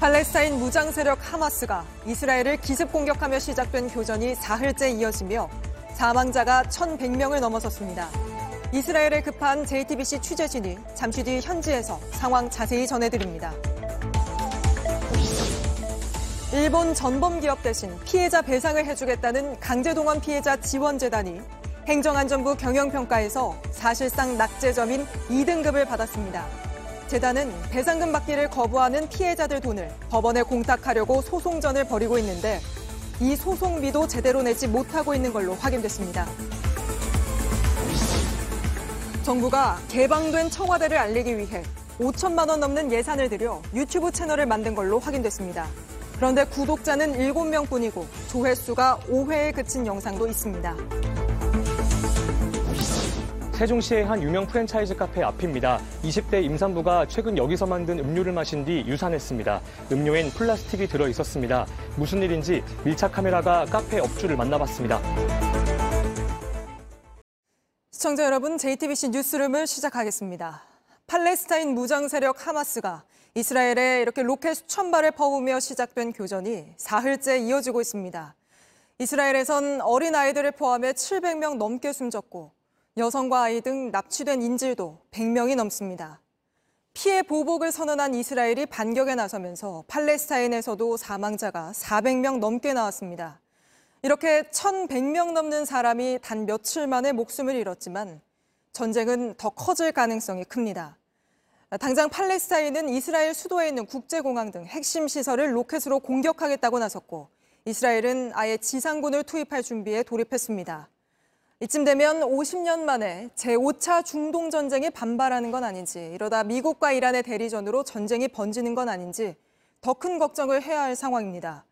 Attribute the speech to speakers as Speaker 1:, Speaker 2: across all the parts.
Speaker 1: 팔레스타인 무장 세력 하마스가 이스라엘을 기습 공격하며 시작된 교전이 사흘째 이어지며 사망자가 1,100명을 넘어섰습니다. 이스라엘에 급한 JTBC 취재진이 잠시 뒤 현지에서 상황 자세히 전해드립니다. 일본 전범 기업 대신 피해자 배상을 해주겠다는 강제동원 피해자 지원재단이 행정안전부 경영평가에서 사실상 낙제점인 2등급을 받았습니다. 재단은 배상금 받기를 거부하는 피해자들 돈을 법원에 공탁하려고 소송전을 벌이고 있는데 이 소송비도 제대로 내지 못하고 있는 걸로 확인됐습니다. 정부가 개방된 청와대를 알리기 위해 5천만 원 넘는 예산을 들여 유튜브 채널을 만든 걸로 확인됐습니다. 그런데 구독자는 7명 뿐이고 조회수가 5회에 그친 영상도 있습니다.
Speaker 2: 세종시의 한 유명 프랜차이즈 카페 앞입니다. 20대 임산부가 최근 여기서 만든 음료를 마신 뒤 유산했습니다. 음료엔 플라스틱이 들어 있었습니다. 무슨 일인지 밀착 카메라가 카페 업주를 만나봤습니다.
Speaker 1: 시청자 여러분, JTBC 뉴스룸을 시작하겠습니다. 팔레스타인 무장 세력 하마스가 이스라엘에 이렇게 로켓 수천 발을 퍼부으며 시작된 교전이 사흘째 이어지고 있습니다. 이스라엘에선 어린 아이들을 포함해 700명 넘게 숨졌고 여성과 아이 등 납치된 인질도 100명이 넘습니다. 피해 보복을 선언한 이스라엘이 반격에 나서면서 팔레스타인에서도 사망자가 400명 넘게 나왔습니다. 이렇게 1,100명 넘는 사람이 단 며칠 만에 목숨을 잃었지만 전쟁은 더 커질 가능성이 큽니다. 당장 팔레스타인은 이스라엘 수도에 있는 국제공항 등 핵심 시설을 로켓으로 공격하겠다고 나섰고 이스라엘은 아예 지상군을 투입할 준비에 돌입했습니다. 이쯤 되면 50년 만에 제5차 중동 전쟁에 반발하는 건 아닌지 이러다 미국과 이란의 대리전으로 전쟁이 번지는 건 아닌지 더 큰 걱정을 해야 할 상황입니다.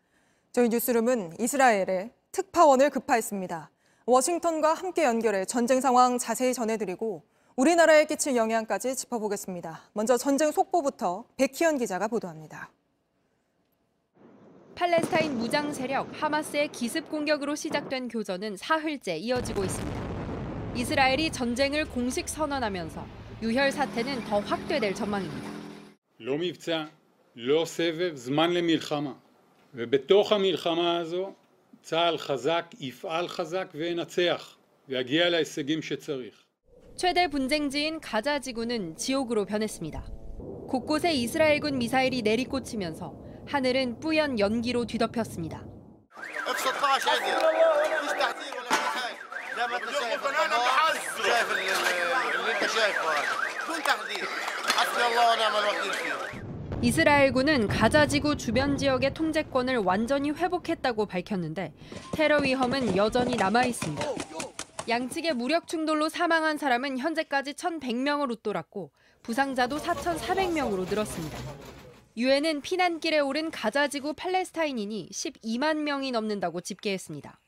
Speaker 1: 저희 뉴스룸은 이스라엘에 특파원을 급파했습니다. 워싱턴과 함께 연결해 전쟁 상황 자세히 전해드리고 우리나라에 끼칠 영향까지 짚어보겠습니다. 먼저 전쟁 속보부터 백희연 기자가 보도합니다.
Speaker 3: 팔레스타인 무장 세력 하마스의 기습 공격으로 시작된 교전은 사흘째 이어지고 있습니다. 이스라엘이 전쟁을 공식 선언하면서 유혈 사태는 더 확대될 전망입니다.
Speaker 4: לא מבצע, לא סבב, זמן למלחמה. ובתוך המלחמה הזו צה"ל חזק, יפעל חזק וינצח, ויגיע להישגים שצריך.
Speaker 3: 최대 분쟁지인 가자 지구는 지옥으로 변했습니다. 곳곳에 이스라엘군 미사일이 내리꽂히면서 하늘은 뿌연 연기로 뒤덮였습니다. 이스라엘군은 가자지구 주변 지역의 통제권을 완전히 회복했다고 밝혔는데 테러 위험은 여전히 남아 있습니다. 양측의 무력 충돌로 사망한 사람은 현재까지 1,100명을 웃돌았고 부상자도 4,400명으로 늘었습니다. 유엔은 피난길에 오른 가자지구 팔레스타인인이 12만 명이 넘는다고 집계했습니다.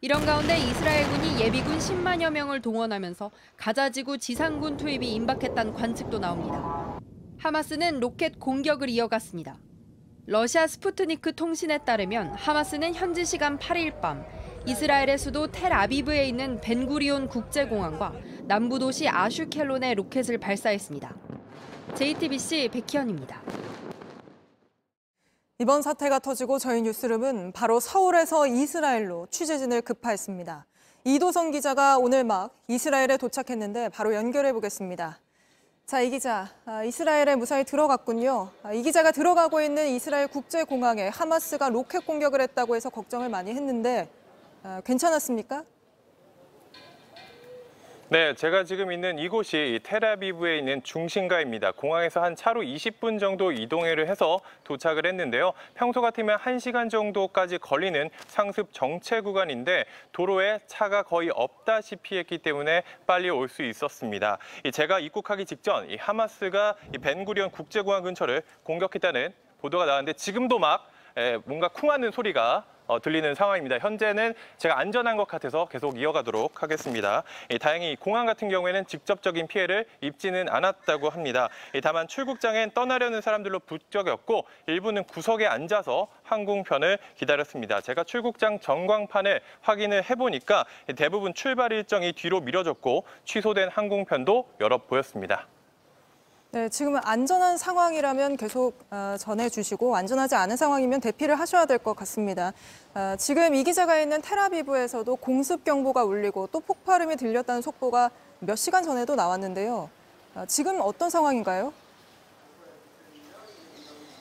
Speaker 3: 이런 가운데 이스라엘군이 예비군 10만여 명을 동원하면서 가자지구 지상군 투입이 임박했다는 관측도 나옵니다. 하마스는 로켓 공격을 이어갔습니다. 러시아 스푸트니크 통신에 따르면 하마스는 현지 시간 8일 밤 이스라엘의 수도 텔아비브에 있는 벤구리온 국제공항과 남부 도시 아슈켈론에 로켓을 발사했습니다. JTBC 백희연입니다.
Speaker 1: 이번 사태가 터지고 저희 뉴스룸은 바로 서울에서 이스라엘로 취재진을 급파했습니다. 이도성 기자가 오늘 막 이스라엘에 도착했는데 바로 연결해 보겠습니다. 자, 이 기자, 아, 이스라엘에 무사히 들어갔군요. 아, 이 기자가 들어가고 있는 이스라엘 국제공항에 하마스가 로켓 공격을 했다고 해서 걱정을 많이 했는데 아, 괜찮았습니까?
Speaker 5: 네, 제가 지금 있는 이곳이 테라비브에 있는 중심가입니다. 공항에서 한 차로 20분 정도 이동을 해서 도착을 했는데요. 평소 같으면 1시간 정도까지 걸리는 상습 정체 구간인데 도로에 차가 거의 없다시피 했기 때문에 빨리 올 수 있었습니다. 이 제가 입국하기 직전 이 하마스가 이 벤구리온 국제공항 근처를 공격했다는 보도가 나왔는데 지금도 막 에, 뭔가 쿵하는 소리가 어, 들리는 상황입니다. 현재는 제가 안전한 것 같아서 계속 이어가도록 하겠습니다. 예, 다행히 공항 같은 경우에는 직접적인 피해를 입지는 않았다고 합니다. 예, 다만 출국장엔 떠나려는 사람들로 북적였고 일부는 구석에 앉아서 항공편을 기다렸습니다. 제가 출국장 전광판을 확인을 해보니까 대부분 출발 일정이 뒤로 미뤄졌고 취소된 항공편도 여러 보였습니다.
Speaker 1: 네, 지금은 안전한 상황이라면 계속 어, 전해주시고 안전하지 않은 상황이면 대피를 하셔야 될 것 같습니다. 어, 지금 이 기자가 있는 테라비브에서도 공습 경보가 울리고 또 폭발음이 들렸다는 속보가 몇 시간 전에도 나왔는데요. 어, 지금 어떤 상황인가요?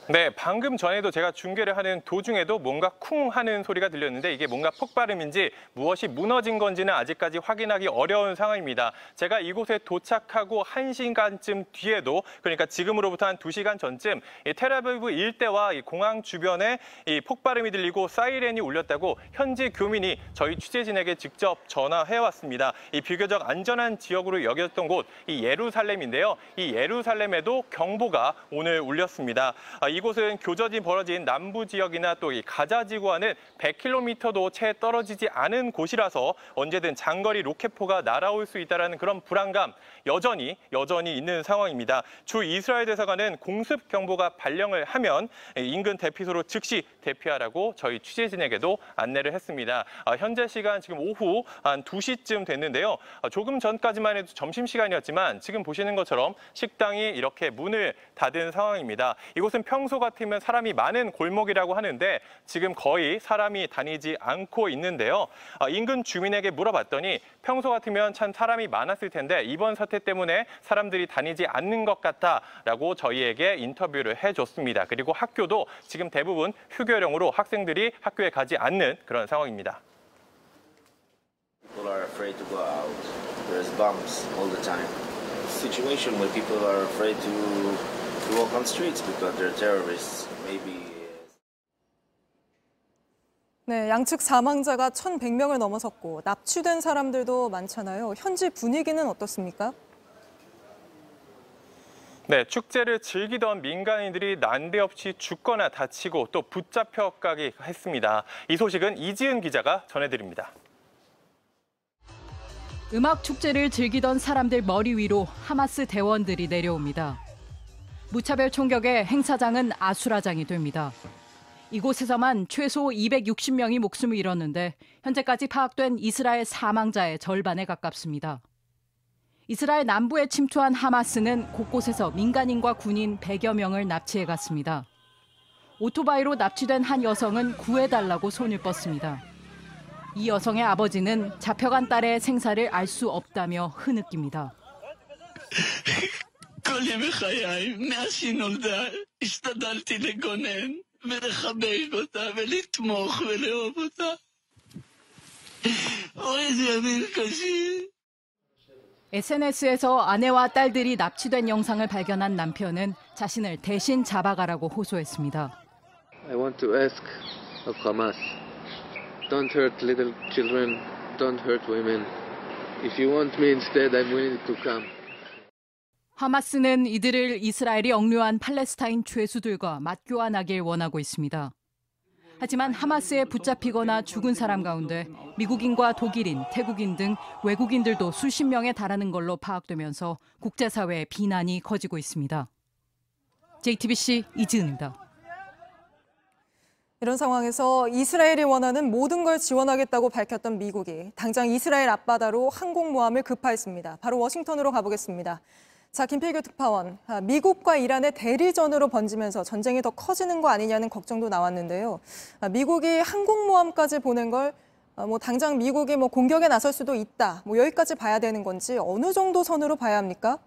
Speaker 5: 네, 방금 전에도 제가 중계를 하는 도중에도 뭔가 쿵 하는 소리가 들렸는데 이게 뭔가 폭발음인지 무엇이 무너진 건지는 아직까지 확인하기 어려운 상황입니다. 제가 이곳에 도착하고 1시간쯤 뒤에도 그러니까 지금으로부터 한 2시간 전쯤 이 테라비브 일대와 이 공항 주변에 이 폭발음이 들리고 사이렌이 울렸다고 현지 교민이 저희 취재진에게 직접 전화해 왔습니다. 이 비교적 안전한 지역으로 여겼던 곳 이 예루살렘인데요. 이 예루살렘에도 경보가 오늘 울렸습니다. 아, 이곳은 교전이 벌어진 남부 지역이나 또 이 가자 지구와는 100km도 채 떨어지지 않은 곳이라서 언제든 장거리 로켓포가 날아올 수 있다는 그런 불안감 여전히 여전히 있는 상황입니다. 주 이스라엘 대사관은 공습 경보가 발령을 하면 인근 대피소로 즉시 대피하라고 저희 취재진에게도 안내를 했습니다. 아, 현재 시간 지금 오후 한 2시쯤 됐는데요. 아, 조금 전까지만 해도 점심시간이었지만 지금 보시는 것처럼 식당이 이렇게 문을 닫은 상황입니다. 이곳은 평소 같으면 사람이 많은 골목이라고 하는데 지금 거의 사람이 다니지 않고 있는데요. 아, 인근 주민에게 물어봤더니 평소 같으면 참 사람이 많았을 텐데 이번 사태 때문에 사람들이 다니지 않는 것 같다라고 저희에게 인터뷰를 해줬습니다. 그리고 학교도 지금 대부분 휴교령으로 학생들이 학교에 가지 않는 그런 상황입니다.
Speaker 6: People are afraid to go out. There's bombs all the time. Situation where people are afraid to, to walk on streets because they're terrorists. Maybe.
Speaker 1: 네, 양측 사망자가 1,100명을 넘어섰고 납치된 사람들도 많잖아요. 현지 분위기는 어떻습니까?
Speaker 5: 네, 축제를 즐기던 민간인들이 난데없이 죽거나 다치고 또 붙잡혀 가기 했습니다. 이 소식은 이지은 기자가 전해드립니다.
Speaker 7: 음악 축제를 즐기던 사람들 머리 위로 하마스 대원들이 내려옵니다. 무차별 총격에 행사장은 아수라장이 됩니다. 이곳에서만 최소 260명이 목숨을 잃었는데 현재까지 파악된 이스라엘 사망자의 절반에 가깝습니다. 이스라엘 남부에 침투한 하마스는 곳곳에서 민간인과 군인 100여 명을 납치해 갔습니다. 오토바이로 납치된 한 여성은 구해달라고 손을 뻗습니다. 이 여성의 아버지는 잡혀간 딸의 생사를 알 수 없다며 흐느낍니다. SNS에서 아내와 딸들이 납치된 영상을 발견한 남편은 자신을 대신 잡아가라고 호소했습니다.
Speaker 8: I want to ask of Hamas don't hurt little children, don't hurt women. If you want me instead, I'm willing to come.
Speaker 7: 하마스는 이들을 이스라엘이 억류한 팔레스타인 죄수들과 맞교환하길 원하고 있습니다. 하지만 하마스에 붙잡히거나 죽은 사람 가운데 미국인과 독일인, 태국인 등 외국인들도 수십 명에 달하는 걸로 파악되면서 국제사회의 비난이 커지고 있습니다. JTBC 이지은입니다.
Speaker 1: 이런 상황에서 이스라엘이 원하는 모든 걸 지원하겠다고 밝혔던 미국이 당장 이스라엘 앞바다로 항공모함을 급파했습니다. 바로 워싱턴으로 가보겠습니다. 자, 김필규 특파원. 아, 미국과 이란의 대리전으로 번지면서 전쟁이 더 커지는 거 아니냐는 걱정도 나왔는데요. 아, 미국이 항공모함까지 보낸 걸 아, 뭐 당장 미국이 뭐 공격에 나설 수도 있다. 뭐 여기까지 봐야 되는 건지 어느 정도 선으로 봐야 합니까?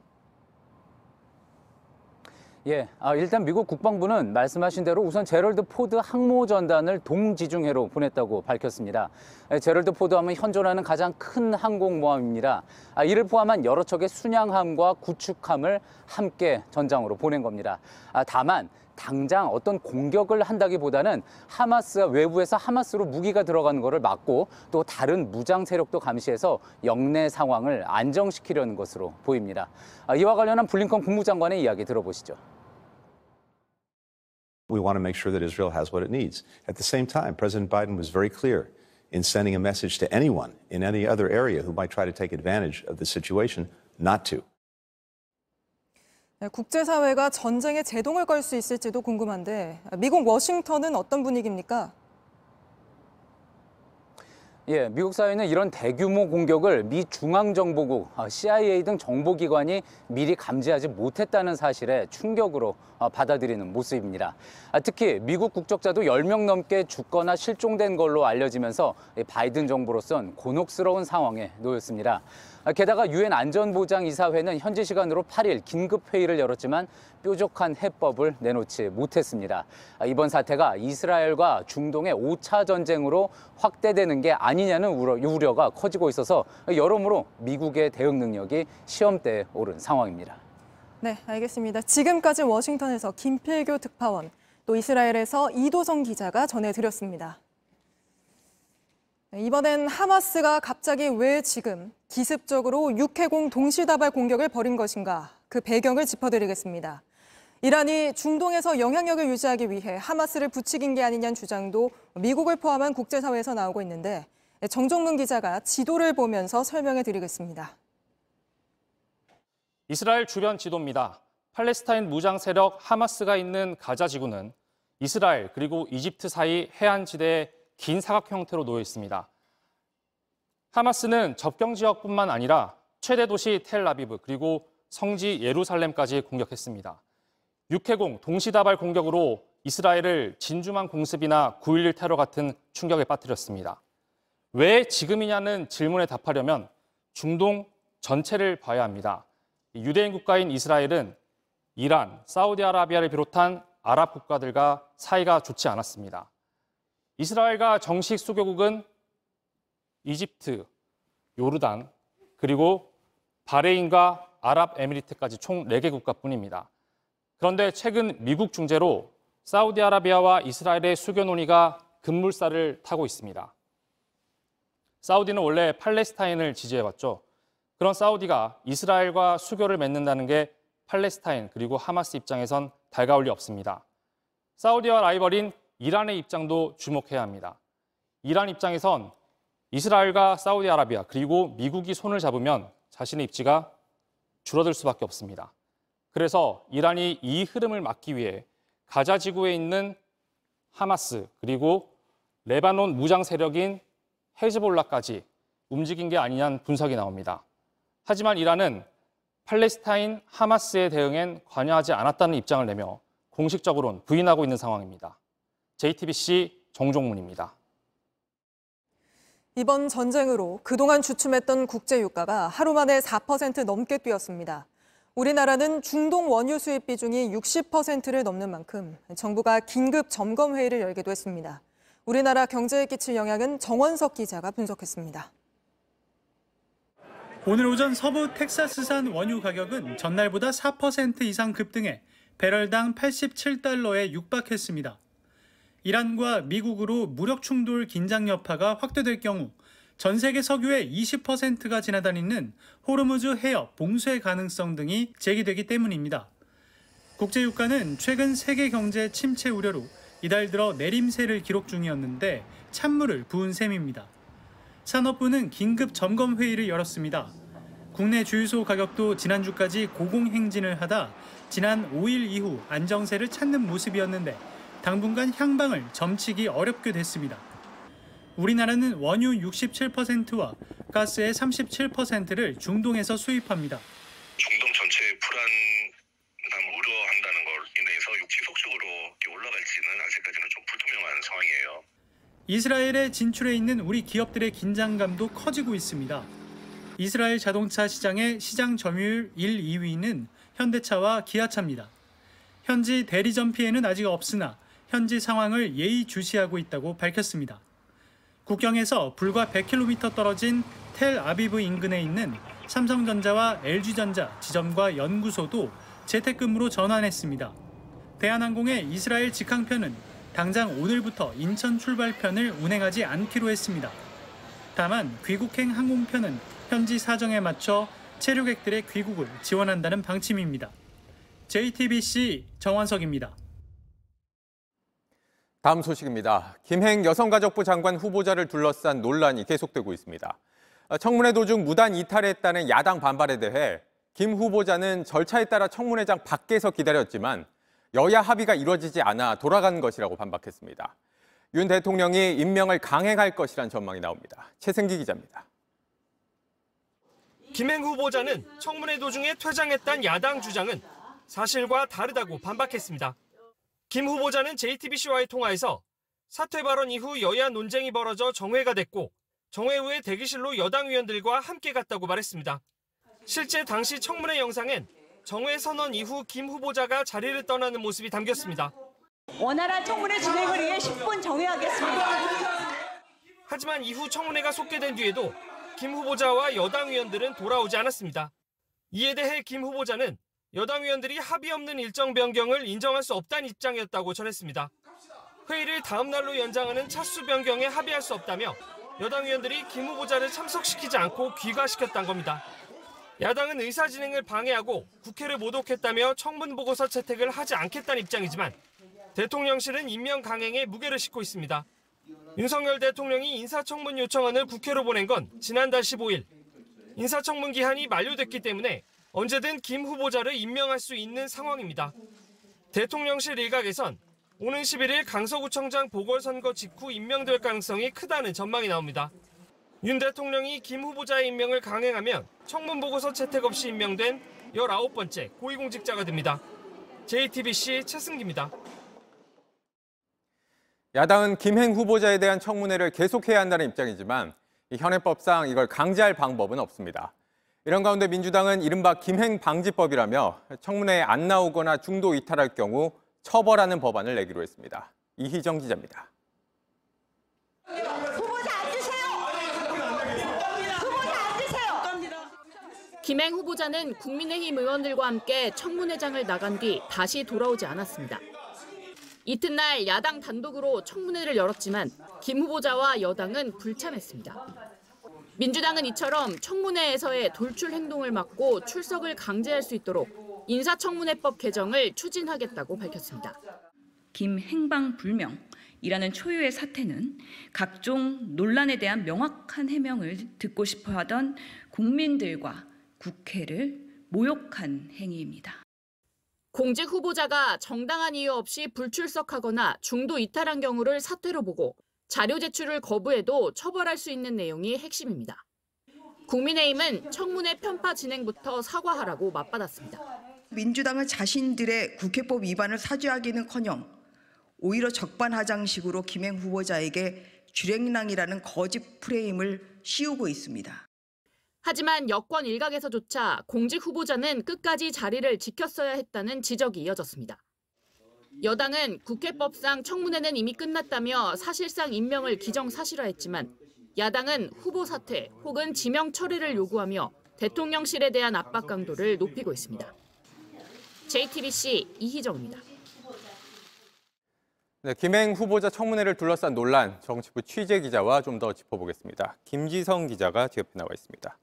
Speaker 9: 예, 아, 일단 미국 국방부는 말씀하신 대로 우선 제럴드 포드 항모 전단을 동지중해로 보냈다고 밝혔습니다. 예, 제럴드 포드 하면 현존하는 가장 큰 항공모함입니다. 아, 이를 포함한 여러 척의 순양함과 구축함을 함께 전장으로 보낸 겁니다. 아, 다만 당장 어떤 공격을 한다기보다는 하마스가 외부에서 하마스로 무기가 들어가는 것을 막고 또 다른 무장 세력도 감시해서 영내 상황을 안정시키려는 것으로 보입니다. 아, 이와 관련한 블링컨 국무장관의 이야기 들어보시죠.
Speaker 10: We want to make sure that Israel has what it needs. At the same time, President Biden was very clear in sending a message to anyone in any other area who might try to take advantage of the situation not to.
Speaker 1: 네, 국제사회가 전쟁에 제동을 걸 수 있을지도 궁금한데 미국 워싱턴은 어떤 분위기입니까?
Speaker 9: 예, 미국 사회는 이런 대규모 공격을 미 중앙정보국, 아, CIA 등 정보기관이 미리 감지하지 못했다는 사실에 충격으로 아, 받아들이는 모습입니다. 아, 특히 미국 국적자도 10명 넘게 죽거나 실종된 걸로 알려지면서 이 바이든 정부로선 곤혹스러운 상황에 놓였습니다. 아, 게다가 유엔 안전보장이사회는 현지 시간으로 8일 긴급 회의를 열었지만 뾰족한 해법을 내놓지 못했습니다. 아, 이번 사태가 이스라엘과 중동의 5차 전쟁으로 확대되는 게 아니냐는 우려, 우려가 커지고 있어서 여러모로 미국의 대응 능력이 시험대에 오른 상황입니다.
Speaker 1: 네, 알겠습니다. 지금까지 워싱턴에서 김필교 특파원, 또 이스라엘에서 이도성 기자가 전해드렸습니다. 네, 이번엔 하마스가 갑자기 왜 지금 기습적으로 육해공 동시다발 공격을 벌인 것인가 그 배경을 짚어드리겠습니다. 이란이 중동에서 영향력을 유지하기 위해 하마스를 부추긴 게 아니냐는 주장도 미국을 포함한 국제사회에서 나오고 있는데 정종문 기자가 지도를 보면서 설명해 드리겠습니다.
Speaker 11: 이스라엘 주변 지도입니다. 팔레스타인 무장 세력 하마스가 있는 가자 지구는 이스라엘 그리고 이집트 사이 해안 지대에 긴 사각 형태로 놓여 있습니다. 하마스는 접경 지역뿐만 아니라 최대 도시 텔라비브 그리고 성지 예루살렘까지 공격했습니다. 육해공 동시다발 공격으로 이스라엘을 진주만 공습이나 9.11 테러 같은 충격에 빠뜨렸습니다. 왜 지금이냐는 질문에 답하려면 중동 전체를 봐야 합니다. 유대인 국가인 이스라엘은 이란, 사우디아라비아를 비롯한 아랍 국가들과 사이가 좋지 않았습니다. 이스라엘과 정식 수교국은 이집트, 요르단, 그리고 바레인과 아랍에미리트까지 총 4개 국가뿐입니다. 그런데 최근 미국 중재로 사우디아라비아와 이스라엘의 수교 논의가 급물살을 타고 있습니다. 사우디는 원래 팔레스타인을 지지해왔죠. 그런 사우디가 이스라엘과 수교를 맺는다는 게 팔레스타인 그리고 하마스 입장에선 달가울 리 없습니다. 사우디와 라이벌인 이란의 입장도 주목해야 합니다. 이란 입장에선 이스라엘과 사우디아라비아 그리고 미국이 손을 잡으면 자신의 입지가 줄어들 수밖에 없습니다. 그래서 이란이 이 흐름을 막기 위해 가자 지구에 있는 하마스 그리고 레바논 무장 세력인 헤즈볼라까지 움직인 게 아니냐는 분석이 나옵니다. 하지만 이란은 팔레스타인 하마스의 대응엔 관여하지 않았다는 입장을 내며 공식적으로는 부인하고 있는 상황입니다. JTBC 정종문입니다.
Speaker 1: 이번 전쟁으로 그동안 주춤했던 국제 유가가 하루 만에 4% 넘게 뛰었습니다. 우리나라는 중동 원유 수입 비중이 60%를 넘는 만큼 정부가 긴급 점검 회의를 열기도 했습니다. 우리나라 경제에 끼칠 영향은 정원석 기자가 분석했습니다.
Speaker 12: 오늘 오전 서부 텍사스산 원유 가격은 전날보다 4% 이상 급등해 배럴당 87달러에 육박했습니다. 이란과 미국으로 무력 충돌 긴장 여파가 확대될 경우 전 세계 석유의 20%가 지나다니는 호르무즈 해협 봉쇄 가능성 등이 제기되기 때문입니다. 국제유가는 최근 세계 경제 침체 우려로 이달 들어 내림세를 기록 중이었는데 찬물을 부은 셈입니다. 산업부는 긴급 점검 회의를 열었습니다. 국내 주유소 가격도 지난주까지 고공행진을 하다 지난 5일 이후 안정세를 찾는 모습이었는데 당분간 향방을 점치기 어렵게 됐습니다. 우리나라는 원유 67%와 가스의 37%를 중동에서 수입합니다.
Speaker 13: 중동 전체의 불안감 우려한다는 걸 인해서 지속적으로 올라갈지는 아직까지는 좀 불투명한 상황이에요.
Speaker 12: 이스라엘에 진출해 있는 우리 기업들의 긴장감도 커지고 있습니다. 이스라엘 자동차 시장의 시장 점유율 1, 2위는 현대차와 기아차입니다. 현지 대리점 피해는 아직 없으나 현지 상황을 예의주시하고 있다고 밝혔습니다. 국경에서 불과 100km 떨어진 텔 아비브 인근에 있는 삼성전자와 LG전자 지점과 연구소도 재택근무로 전환했습니다. 대한항공의 이스라엘 직항편은 당장 오늘부터 인천 출발편을 운행하지 않기로 했습니다. 다만 귀국행 항공편은 현지 사정에 맞춰 체류객들의 귀국을 지원한다는 방침입니다. JTBC 정환석입니다.
Speaker 14: 다음 소식입니다. 김행 여성가족부 장관 후보자를 둘러싼 논란이 계속되고 있습니다. 청문회 도중 무단 이탈했다는 야당 반발에 대해 김 후보자는 절차에 따라 청문회장 밖에서 기다렸지만 여야 합의가 이루어지지 않아 돌아간 것이라고 반박했습니다. 윤 대통령이 임명을 강행할 것이란 전망이 나옵니다. 최승기 기자입니다.
Speaker 15: 김행 후보자는 청문회 도중에 퇴장했다는 야당 주장은 사실과 다르다고 반박했습니다. 김 후보자는 JTBC와의 통화에서 사퇴 발언 이후 여야 논쟁이 벌어져 정회가 됐고 정회 후에 대기실로 여당 의원들과 함께 갔다고 말했습니다. 실제 당시 청문회 영상엔 정회 선언 이후 김 후보자가 자리를 떠나는 모습이 담겼습니다.
Speaker 16: 원활한 청문회 진행을 위해 10분 정회하겠습니다.
Speaker 15: 하지만 이후 청문회가 속개된 뒤에도 김 후보자와 여당 의원들은 돌아오지 않았습니다. 이에 대해 김 후보자는 여당 의원들이 합의 없는 일정 변경을 인정할 수 없다는 입장이었다고 전했습니다. 회의를 다음 날로 연장하는 차수 변경에 합의할 수 없다며 여당 의원들이 김 후보자를 참석시키지 않고 귀가시켰다는 겁니다. 야당은 의사 진행을 방해하고 국회를 모독했다며 청문 보고서 채택을 하지 않겠다는 입장이지만 대통령실은 임명 강행에 무게를 싣고 있습니다. 윤석열 대통령이 인사청문 요청안을 국회로 보낸 건 지난달 15일. 인사청문 기한이 만료됐기 때문에 언제든 김 후보자를 임명할 수 있는 상황입니다. 대통령실 일각에선 오는 11일 강서구청장 보궐선거 직후 임명될 가능성이 크다는 전망이 나옵니다. 윤 대통령이 김 후보자의 임명을 강행하면 청문 보고서 채택 없이 임명된 19번째 고위공직자가 됩니다. JTBC 최승기입니다.
Speaker 14: 야당은 김행 후보자에 대한 청문회를 계속해야 한다는 입장이지만 이 현행법상 이걸 강제할 방법은 없습니다. 이런 가운데 민주당은 이른바 김행 방지법이라며 청문회에 안 나오거나 중도 이탈할 경우 처벌하는 법안을 내기로 했습니다. 이희정 기자입니다.
Speaker 16: 후보자 앉으세요. 후보자 앉으세요.
Speaker 17: 김행 후보자는 국민의힘 의원들과 함께 청문회장을 나간 뒤 다시 돌아오지 않았습니다. 이튿날 야당 단독으로 청문회를 열었지만 김 후보자와 여당은 불참했습니다. 민주당은 이처럼 청문회에서의 돌출 행동을 막고 출석을 강제할 수 있도록 인사청문회법 개정을 추진하겠다고 밝혔습니다.
Speaker 18: 김행방불명 이라는 초유의 사태는 각종 논란에 대한 명확한 해명을 듣고 싶어 하던 국민들과 국회를 모욕한 행위입니다.
Speaker 17: 공직 후보자가 정당한 이유 없이 불출석하거나 중도 이탈한 경우를 사퇴로 보고 자료 제출을 거부해도 처벌할 수 있는 내용이 핵심입니다. 국민의힘은 청문회 편파 진행부터 사과하라고 맞받았습니다.
Speaker 19: 민주당은 자신들의 국회법 위반을 사죄하기는커녕 오히려 적반하장식으로 김행 후보자에게 주랭랑이라는 거짓 프레임을 씌우고 있습니다.
Speaker 17: 하지만 여권 일각에서조차 공직 후보자는 끝까지 자리를 지켰어야 했다는 지적이 이어졌습니다. 여당은 국회법상 청문회는 이미 끝났다며 사실상 임명을 기정사실화했지만 야당은 후보 사퇴 혹은 지명 철회를 요구하며 대통령실에 대한 압박 강도를 높이고 있습니다. JTBC 이희정입니다.
Speaker 14: 네, 김행 후보자 청문회를 둘러싼 논란, 정치부 취재 기자와 좀 더 짚어보겠습니다. 김지성 기자가 제 옆에 나와 있습니다.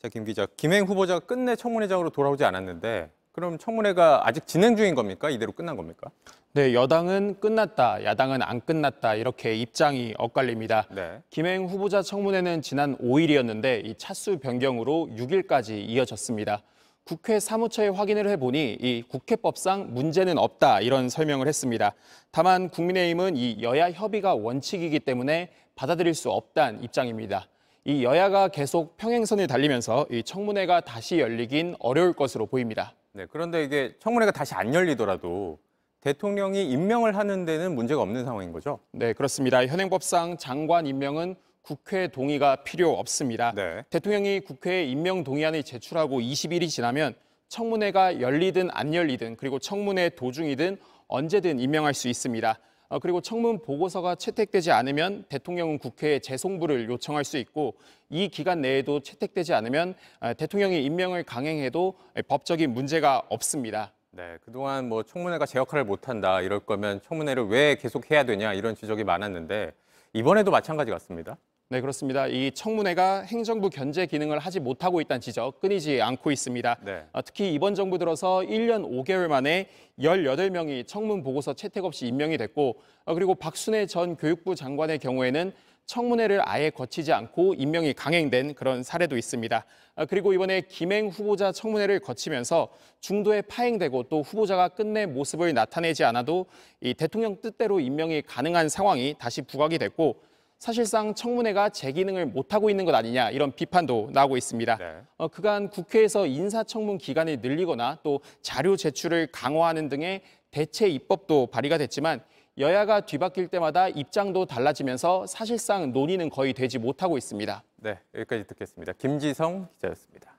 Speaker 14: 자, 김 기자, 김행 후보자가 끝내 청문회장으로 돌아오지 않았는데 그럼 청문회가 아직 진행 중인 겁니까? 이대로 끝난 겁니까?
Speaker 20: 네, 여당은 끝났다, 야당은 안 끝났다 이렇게 입장이 엇갈립니다.
Speaker 14: 네.
Speaker 20: 김행 후보자 청문회는 지난 5일이었는데 이 차수 변경으로 6일까지 이어졌습니다. 국회 사무처에 확인을 해보니 이 국회법상 문제는 없다 이런 설명을 했습니다. 다만 국민의힘은 이 여야 협의가 원칙이기 때문에 받아들일 수 없다는 입장입니다. 이 여야가 계속 평행선을 달리면서 이 청문회가 다시 열리긴 어려울 것으로 보입니다.
Speaker 14: 네, 그런데 이게 청문회가 다시 안 열리더라도 대통령이 임명을 하는 데는 문제가 없는 상황인 거죠?
Speaker 20: 네, 그렇습니다. 현행법상 장관 임명은 국회 동의가 필요 없습니다.
Speaker 14: 네.
Speaker 20: 대통령이 국회에 임명 동의안을 제출하고 20일이 지나면 청문회가 열리든 안 열리든 그리고 청문회 도중이든 언제든 임명할 수 있습니다. 어, 그리고 청문 보고서가 채택되지 않으면 대통령은 국회에 재송부를 요청할 수 있고 이 기간 내에도 채택되지 않으면 어, 대통령이 임명을 강행해도 법적인 문제가 없습니다.
Speaker 14: 네, 그동안 뭐 청문회가 제 역할을 못한다 이럴 거면 청문회를 왜 계속 해야 되냐 이런 지적이 많았는데 이번에도 마찬가지 같습니다.
Speaker 20: 네, 그렇습니다. 이 청문회가 행정부 견제 기능을 하지 못하고 있다는 지적 끊이지 않고 있습니다.
Speaker 14: 네.
Speaker 20: 어, 특히 이번 정부 들어서 1년 5개월 만에 18명이 청문 보고서 채택 없이 임명이 됐고 어, 그리고 박순애 전 교육부 장관의 경우에는 청문회를 아예 거치지 않고 임명이 강행된 그런 사례도 있습니다. 아, 그리고 이번에 김행 후보자 청문회를 거치면서 중도에 파행되고 또 후보자가 끝내 모습을 나타내지 않아도 이 대통령 뜻대로 임명이 가능한 상황이 다시 부각이 됐고 사실상 청문회가 제 기능을 못하고 있는 것 아니냐 이런 비판도 나오고 있습니다. 어, 그간 국회에서 인사청문 기간을 늘리거나 또 자료 제출을 강화하는 등의 대체 입법도 발의가 됐지만 여야가 뒤바뀔 때마다 입장도 달라지면서 사실상 논의는 거의 되지 못하고 있습니다.
Speaker 14: 네, 여기까지 듣겠습니다. 김지성 기자였습니다.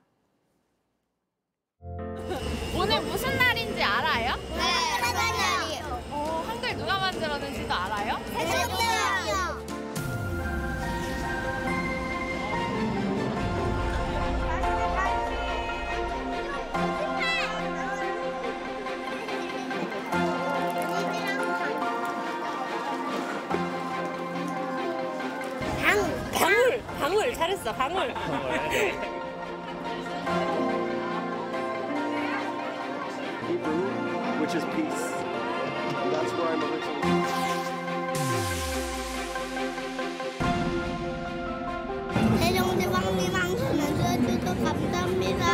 Speaker 21: 방울 잘했어, 방울.
Speaker 22: which is peace. That's where I'm originally.
Speaker 21: 대종대왕님 방송을 해주셔서 감사합니다.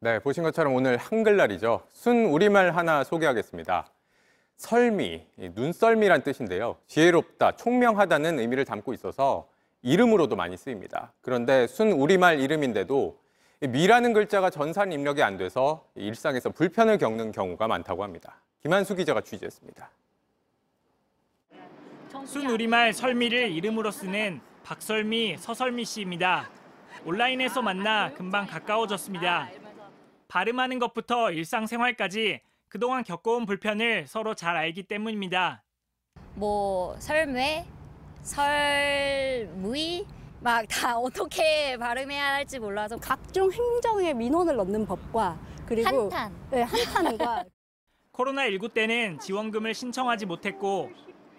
Speaker 14: 네, 보신 것처럼 오늘 한글날이죠. 순 우리말 하나 소개하겠습니다. 설미, 이 눈썰미란 뜻인데요. 지혜롭다, 총명하다는 의미를 담고 있어서 이름으로도 많이 쓰입니다. 그런데 순 우리말 이름인데도 이 미라는 글자가 전산 입력이 안 돼서 일상에서 불편을 겪는 경우가 많다고 합니다. 김한수 기자가 취재했습니다.
Speaker 23: 순 우리말 설미를 이름으로 쓰는 박설미, 서설미 씨입니다. 온라인에서 만나 금방 가까워졌습니다. 발음하는 것부터 일상생활까지 그동안 겪어온 불편을 서로 잘 알기 때문입니다.
Speaker 24: 뭐 설매, 설무이 막 다 어떻게 발음해야 할지 몰라서 각종 행정에 민원을 넣는 법과 그리고 한탄, 네, 한탄과
Speaker 23: 코로나19 때는 지원금을 신청하지 못했고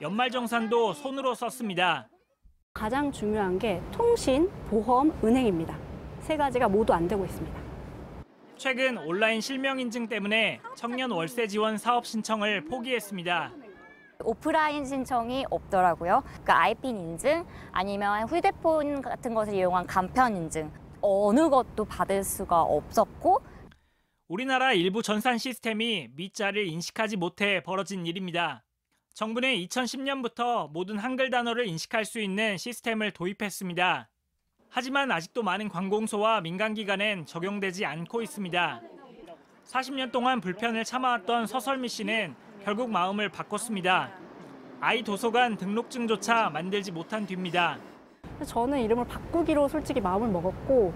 Speaker 23: 연말정산도 손으로 썼습니다.
Speaker 24: 가장 중요한 게 통신, 보험, 은행입니다. 세 가지가 모두 안 되고 있습니다.
Speaker 23: 최근 온라인 실명 인증 때문에 청년 월세 지원 사업 신청을 포기했습니다.
Speaker 24: 오프라인 신청이 없더라고요. 그러니까 아이핀 인증 아니면 휴대폰 같은 것을 이용한 간편 인증 어느 것도 받을 수가 없었고
Speaker 23: 우리나라 일부 전산 시스템이 미자를 인식하지 못해 벌어진 일입니다. 정부는 2010년부터 모든 한글 단어를 인식할 수 있는 시스템을 도입했습니다. 하지만 아직도 많은 관공서와 민간기관엔 적용되지 않고 있습니다. 40년 동안 불편을 참아왔던 서설미 씨는 결국 마음을 바꿨습니다. 아이 도서관 등록증조차 만들지 못한 뒤입니다.
Speaker 24: 저는 이름을 바꾸기로 솔직히 마음을 먹었고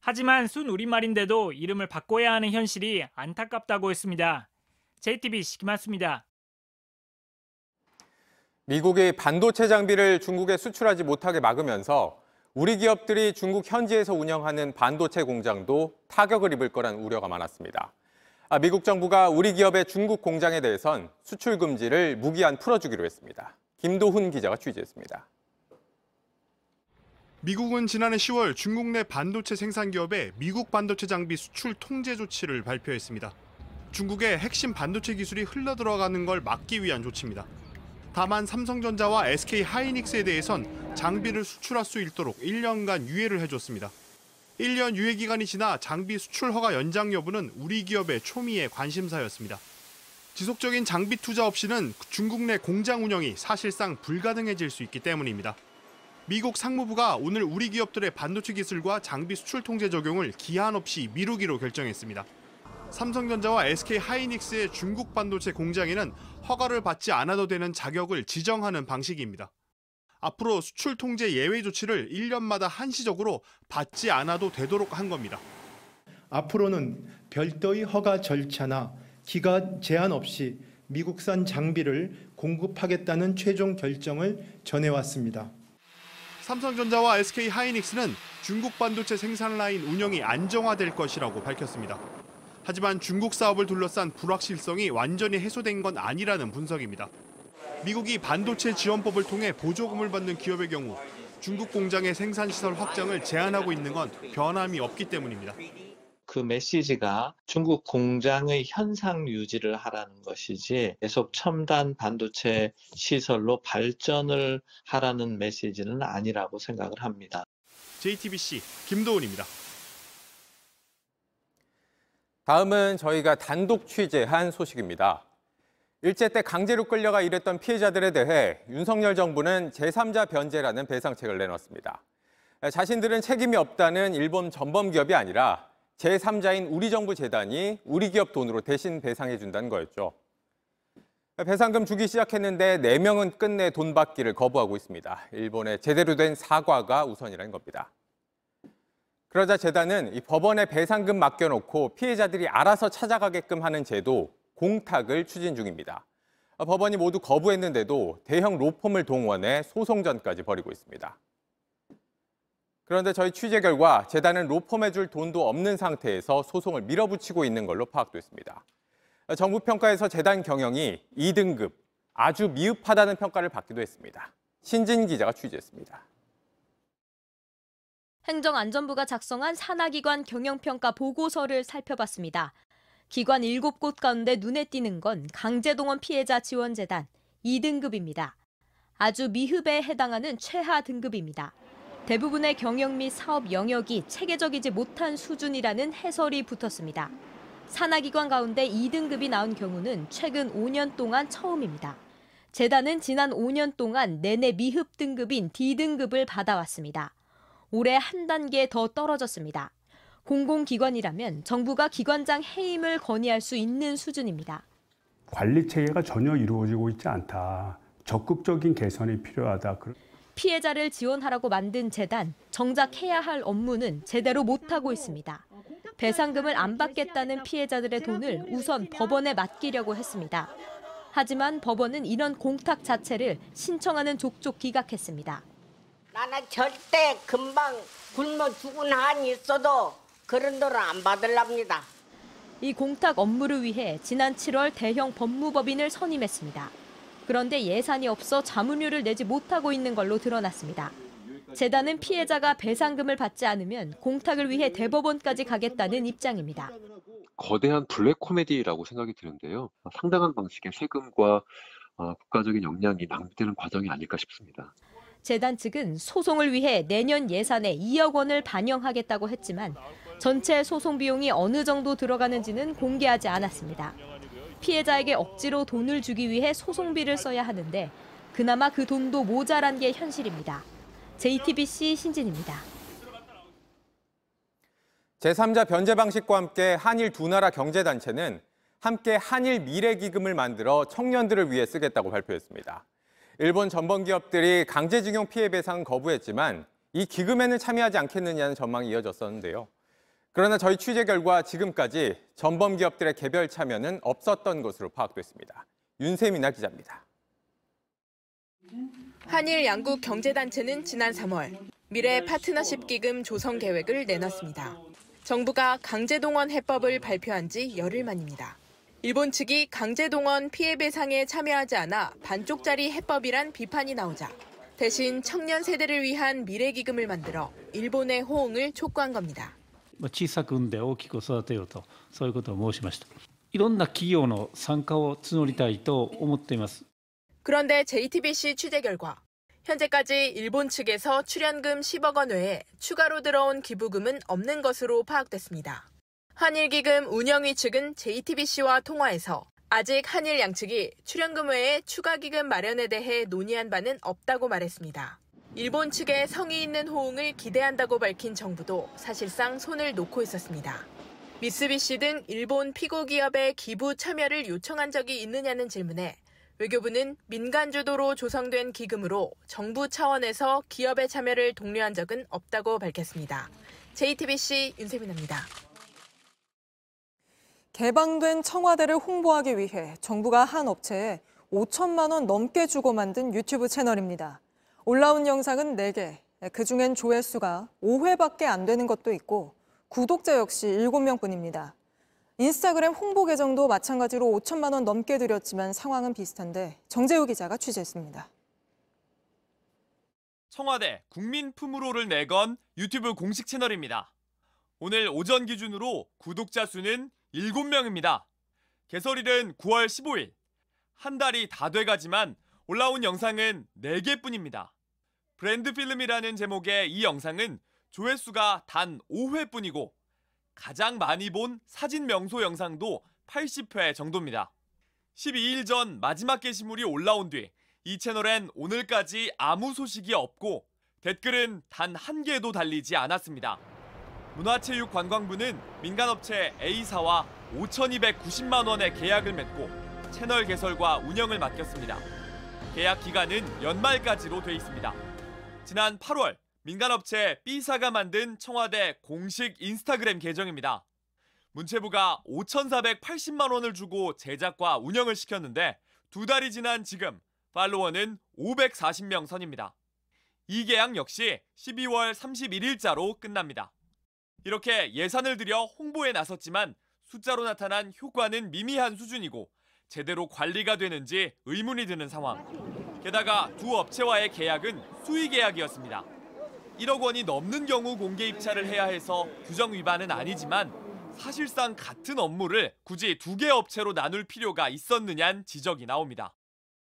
Speaker 23: 하지만 순 우리말인데도 이름을 바꿔야 하는 현실이 안타깝다고 했습니다. JTBC 김한수입니다.
Speaker 14: 미국이 반도체 장비를 중국에 수출하지 못하게 막으면서 우리 기업들이 중국 현지에서 운영하는 반도체 공장도 타격을 입을 거란 우려가 많았습니다. 아, 미국 정부가 우리 기업의 중국 공장에 대해선 수출 금지를 무기한 풀어주기로 했습니다. 김도훈 기자가 취재했습니다.
Speaker 25: 미국은 지난해 10월 중국 내 반도체 생산 기업에 미국 반도체 장비 수출 통제 조치를 발표했습니다. 중국의 핵심 반도체 기술이 흘러 들어가는 걸 막기 위한 조치입니다. 다만 삼성전자와 SK 하이닉스에 대해선 장비를 수출할 수 있도록 1년간 유예를 해줬습니다. 1년 유예 기간이 지나 장비 수출 허가 연장 여부는 우리 기업의 초미의 관심사였습니다. 지속적인 장비 투자 없이는 중국 내 공장 운영이 사실상 불가능해질 수 있기 때문입니다. 미국 상무부가 오늘 우리 기업들의 반도체 기술과 장비 수출 통제 적용을 기한 없이 미루기로 결정했습니다. 삼성전자와 SK 하이닉스의 중국 반도체 공장에는 허가를 받지 않아도 되는 자격을 지정하는 방식입니다. 앞으로 수출 통제 예외 조치를 1년마다 한시적으로 받지 않아도 되도록 한 겁니다.
Speaker 26: 앞으로는 별도의 허가 절차나 기간 제한 없이 미국산 장비를 공급하겠다는 최종 결정을 전해왔습니다.
Speaker 25: 삼성전자와 SK 하이닉스는 중국 반도체 생산 라인 운영이 안정화될 것이라고 밝혔습니다. 하지만 중국 사업을 둘러싼 불확실성이 완전히 해소된 건 아니라는 분석입니다. 미국이 반도체 지원법을 통해 보조금을 받는 기업의 경우 중국 공장의 생산 시설 확장을 제한하고 있는 건 변함이 없기 때문입니다.
Speaker 27: 그 메시지가 중국 공장의 현상 유지를 하라는 것이지 계속 첨단 반도체 시설로 발전을 하라는 메시지는 아니라고 생각을 합니다.
Speaker 25: JTBC 김도훈입니다.
Speaker 14: 다음은 저희가 단독 취재한 소식입니다. 일제 때 강제로 끌려가 일했던 피해자들에 대해 윤석열 정부는 제3자 변제라는 배상책을 내놨습니다. 자신들은 책임이 없다는 일본 전범 기업이 아니라 제3자인 우리 정부 재단이 우리 기업 돈으로 대신 배상해 준다는 거였죠. 배상금 주기 시작했는데 4명은 끝내 돈 받기를 거부하고 있습니다. 일본의 제대로 된 사과가 우선이라는 겁니다. 그러자 재단은 이 법원에 배상금 맡겨놓고 피해자들이 알아서 찾아가게끔 하는 제도 공탁을 추진 중입니다. 법원이 모두 거부했는데도 대형 로펌을 동원해 소송전까지 벌이고 있습니다. 그런데 저희 취재 결과 재단은 로펌에 줄 돈도 없는 상태에서 소송을 밀어붙이고 있는 걸로 파악됐습니다. 정부 평가에서 재단 경영이 2등급, 아주 미흡하다는 평가를 받기도 했습니다. 신진 기자가 취재했습니다.
Speaker 28: 행정안전부가 작성한 산하기관 경영평가 보고서를 살펴봤습니다. 기관 7곳 가운데 눈에 띄는 건 강제동원 피해자 지원재단 2등급입니다. 아주 미흡에 해당하는 최하 등급입니다. 대부분의 경영 및 사업 영역이 체계적이지 못한 수준이라는 해설이 붙었습니다. 산하기관 가운데 2등급이 나온 경우는 최근 5년 동안 처음입니다. 재단은 지난 5년 동안 내내 미흡 등급인 D등급을 받아왔습니다. 올해 한 단계 더 떨어졌습니다. 공공기관이라면 정부가 기관장 해임을 건의할 수 있는 수준입니다.
Speaker 29: 관리 체계가 전혀 이루어지고 있지 않다. 적극적인 개선이 필요하다.
Speaker 28: 피해자를 지원하라고 만든 재단, 정작 해야 할 업무는 제대로 못하고 있습니다. 배상금을 안 받겠다는 피해자들의 돈을 우선 법원에 맡기려고 했습니다. 하지만 법원은 이런 공탁 자체를 신청하는 족족 기각했습니다.
Speaker 30: 나는 절대 금방 굶어 죽은 한이 있어도 그런 돈을 안 받으랍니다.
Speaker 28: 이 공탁 업무를 위해 지난 7월 대형 법무법인을 선임했습니다. 그런데 예산이 없어 자문료를 내지 못하고 있는 걸로 드러났습니다. 재단은 피해자가 배상금을 받지 않으면 공탁을 위해 대법원까지 가겠다는 입장입니다.
Speaker 31: 거대한 블랙 코미디라고 생각이 드는데요. 상당한 방식의 세금과 어, 국가적인 역량이 낭비되는 과정이 아닐까 싶습니다.
Speaker 28: 재단 측은 소송을 위해 내년 예산에 2억 원을 반영하겠다고 했지만 전체 소송 비용이 어느 정도 들어가는지는 공개하지 않았습니다. 피해자에게 억지로 돈을 주기 위해 소송비를 써야 하는데 그나마 그 돈도 모자란 게 현실입니다. JTBC 신진입니다.
Speaker 14: 제3자 변제 방식과 함께 한일 두 나라 경제단체는 함께 한일 미래기금을 만들어 청년들을 위해 쓰겠다고 발표했습니다. 일본 전범 기업들이 강제징용 피해 배상 거부했지만 이 기금에는 참여하지 않겠느냐는 전망이 이어졌었는데요. 그러나 저희 취재 결과 지금까지 전범 기업들의 개별 참여는 없었던 것으로 파악됐습니다. 윤세민아 기자입니다.
Speaker 32: 한일 양국 경제단체는 지난 3월 미래 파트너십 기금 조성 계획을 내놨습니다. 정부가 강제동원 해법을 발표한 지 열흘 만입니다. 일본 측이 강제동원 피해배상에 참여하지 않아 반쪽짜리 해법이란 비판이 나오자 대신 청년 세대를 위한 미래기금을 만들어 일본의 호응을 촉구한 겁니다.
Speaker 33: 小さく産んで大きく育てようとそういうことを申しましたいろんな企業の参加を募りたいと思っています
Speaker 32: 그런데 JTBC 취재 결과 현재까지 일본 측에서 출연금 10억 원 외에 추가로 들어온 기부금은 없는 것으로 파악됐습니다. 한일기금 운영위 측은 JTBC와 통화해서 아직 한일 양측이 출연금 외에 추가 기금 마련에 대해 논의한 바는 없다고 말했습니다. 일본 측의 성의 있는 호응을 기대한다고 밝힌 정부도 사실상 손을 놓고 있었습니다. 미쓰비시 등 일본 피고 기업의 기부 참여를 요청한 적이 있느냐는 질문에 외교부는 민간 주도로 조성된 기금으로 정부 차원에서 기업의 참여를 독려한 적은 없다고 밝혔습니다. JTBC 윤세민입니다.
Speaker 1: 개방된 청와대를 홍보하기 위해 정부가 한 업체에 5천만 원 넘게 주고 만든 유튜브 채널입니다. 올라온 영상은 4개, 그중엔 조회수가 5회밖에 안 되는 것도 있고 구독자 역시 7명뿐입니다. 인스타그램 홍보 계정도 마찬가지로 5천만 원 넘게 들였지만 상황은 비슷한데 정재우 기자가 취재했습니다.
Speaker 34: 청와대 국민품으로를 내건 유튜브 공식 채널입니다.
Speaker 35: 오늘 오전 기준으로 구독자 수는 7명입니다. 개설일은 9월 15일. 한 달이 다 돼가지만 올라온 영상은 4개뿐입니다. 브랜드 필름이라는 제목의 이 영상은 조회수가 단 5회뿐이고 가장 많이 본 사진 명소 영상도 80회 정도입니다. 12일 전 마지막 게시물이 올라온 뒤 이 채널엔 오늘까지 아무 소식이 없고 댓글은 단 한 개도 달리지 않았습니다. 문화체육관광부는 민간업체 A사와 5,290만 원의 계약을 맺고 채널 개설과 운영을 맡겼습니다. 계약 기간은 연말까지로 돼 있습니다. 지난 8월 민간업체 B사가 만든 청와대 공식 인스타그램 계정입니다. 문체부가 5,480만 원을 주고 제작과 운영을 시켰는데 두 달이 지난 지금 팔로워는 540명 선입니다. 이 계약 역시 12월 31일자로 끝납니다. 이렇게 예산을 들여 홍보에 나섰지만 숫자로 나타난 효과는 미미한 수준이고 제대로 관리가 되는지 의문이 드는 상황. 게다가 두 업체와의 계약은 수의 계약이었습니다. 1억 원이 넘는 경우 공개 입찰을 해야 해서 규정 위반은 아니지만 사실상 같은 업무를 굳이 두 개 업체로 나눌 필요가 있었느냐는 지적이 나옵니다.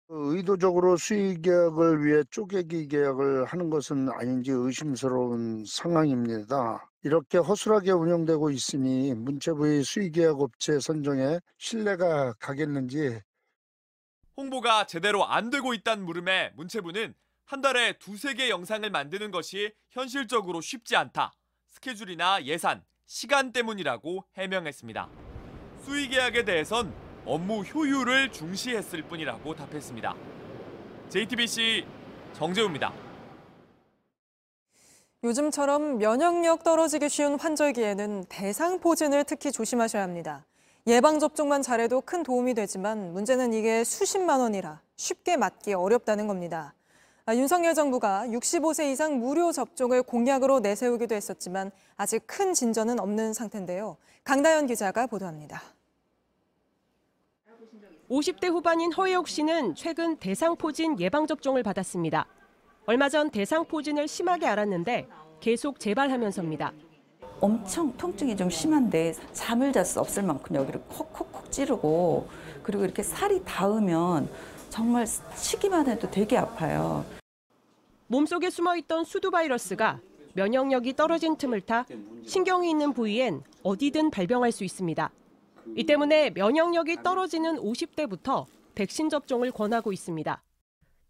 Speaker 36: 의도적으로 수의 계약을 위해 쪼개기 계약을 하는 것은 아닌지 의심스러운 상황입니다. 이렇게 허술하게 운영되고 있으니 문체부의 수의 계약 업체 선정에 신뢰가 가겠는지
Speaker 35: 홍보가 제대로 안 되고 있다는 물음에 문체부는 한 달에 두세 개 영상을 만드는 것이 현실적으로 쉽지 않다. 스케줄이나 예산, 시간 때문이라고 해명했습니다. 수의 계약에 대해선 업무 효율을 중시했을 뿐이라고 답했습니다. JTBC 정재우입니다.
Speaker 1: 요즘처럼 면역력 떨어지기 쉬운 환절기에는 대상포진을 특히 조심하셔야 합니다. 예방접종만 잘해도 큰 도움이 되지만 문제는 이게 수십만 원이라 쉽게 맞기 어렵다는 겁니다. 아, 윤석열 정부가 65세 이상 무료 접종을 공약으로 내세우기도 했었지만 아직 큰 진전은 없는 상태인데요. 강다현 기자가 보도합니다.
Speaker 37: 50대 후반인 허혜옥 씨는 최근 대상포진 예방접종을 받았습니다. 얼마 전 대상포진을 심하게 앓았는데 계속 재발하면서입니다.
Speaker 38: 엄청 통증이 좀 심한데 잠을 잘 수 없을 만큼 여기를 콕콕콕 찌르고 그리고 이렇게 살이 닿으면 정말 치기만 해도 되게 아파요.
Speaker 37: 몸속에 숨어 있던 수두 바이러스가 면역력이 떨어진 틈을 타 신경이 있는 부위엔 어디든 발병할 수 있습니다. 이 때문에 면역력이 떨어지는 50대부터 백신 접종을 권하고 있습니다.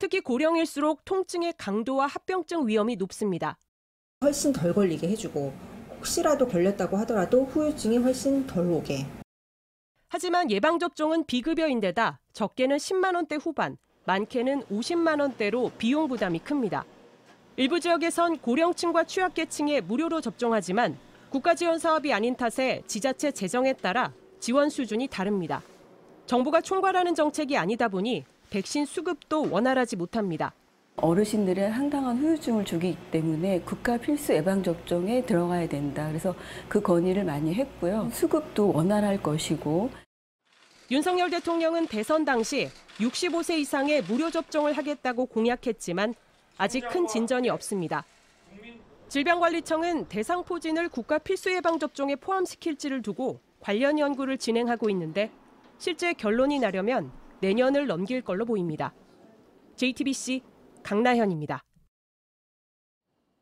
Speaker 37: 특히 고령일수록 통증의 강도와 합병증 위험이 높습니다.
Speaker 39: 훨씬 덜 걸리게 해주고 혹시라도 걸렸다고 하더라도 후유증이 훨씬 덜 오게.
Speaker 37: 하지만 예방접종은 비급여인데다 적게는 10만 원대 후반, 많게는 50만 원대로 비용 부담이 큽니다. 일부 지역에선 고령층과 취약계층에 무료로 접종하지만 국가 지원 사업이 아닌 탓에 지자체 재정에 따라 지원 수준이 다릅니다. 정부가 총괄하는 정책이 아니다 보니 백신 수급도 원활하지 못합니다.
Speaker 38: 어르신들은 상당한 후유증을 주기 때문에 국가 필수 예방접종에 들어가야 된다. 그래서 그 건의를 많이 했고요. 수급도 원활할 것이고.
Speaker 37: 윤석열 대통령은 대선 당시 65세 이상의 무료 접종을 하겠다고 공약했지만 아직 큰 진전이 없습니다. 질병관리청은 대상포진을 국가 필수 예방접종에 포함시킬지를 두고 관련 연구를 진행하고 있는데 실제 결론이 나려면 내년을 넘길 걸로 보입니다. JTBC 강나현입니다.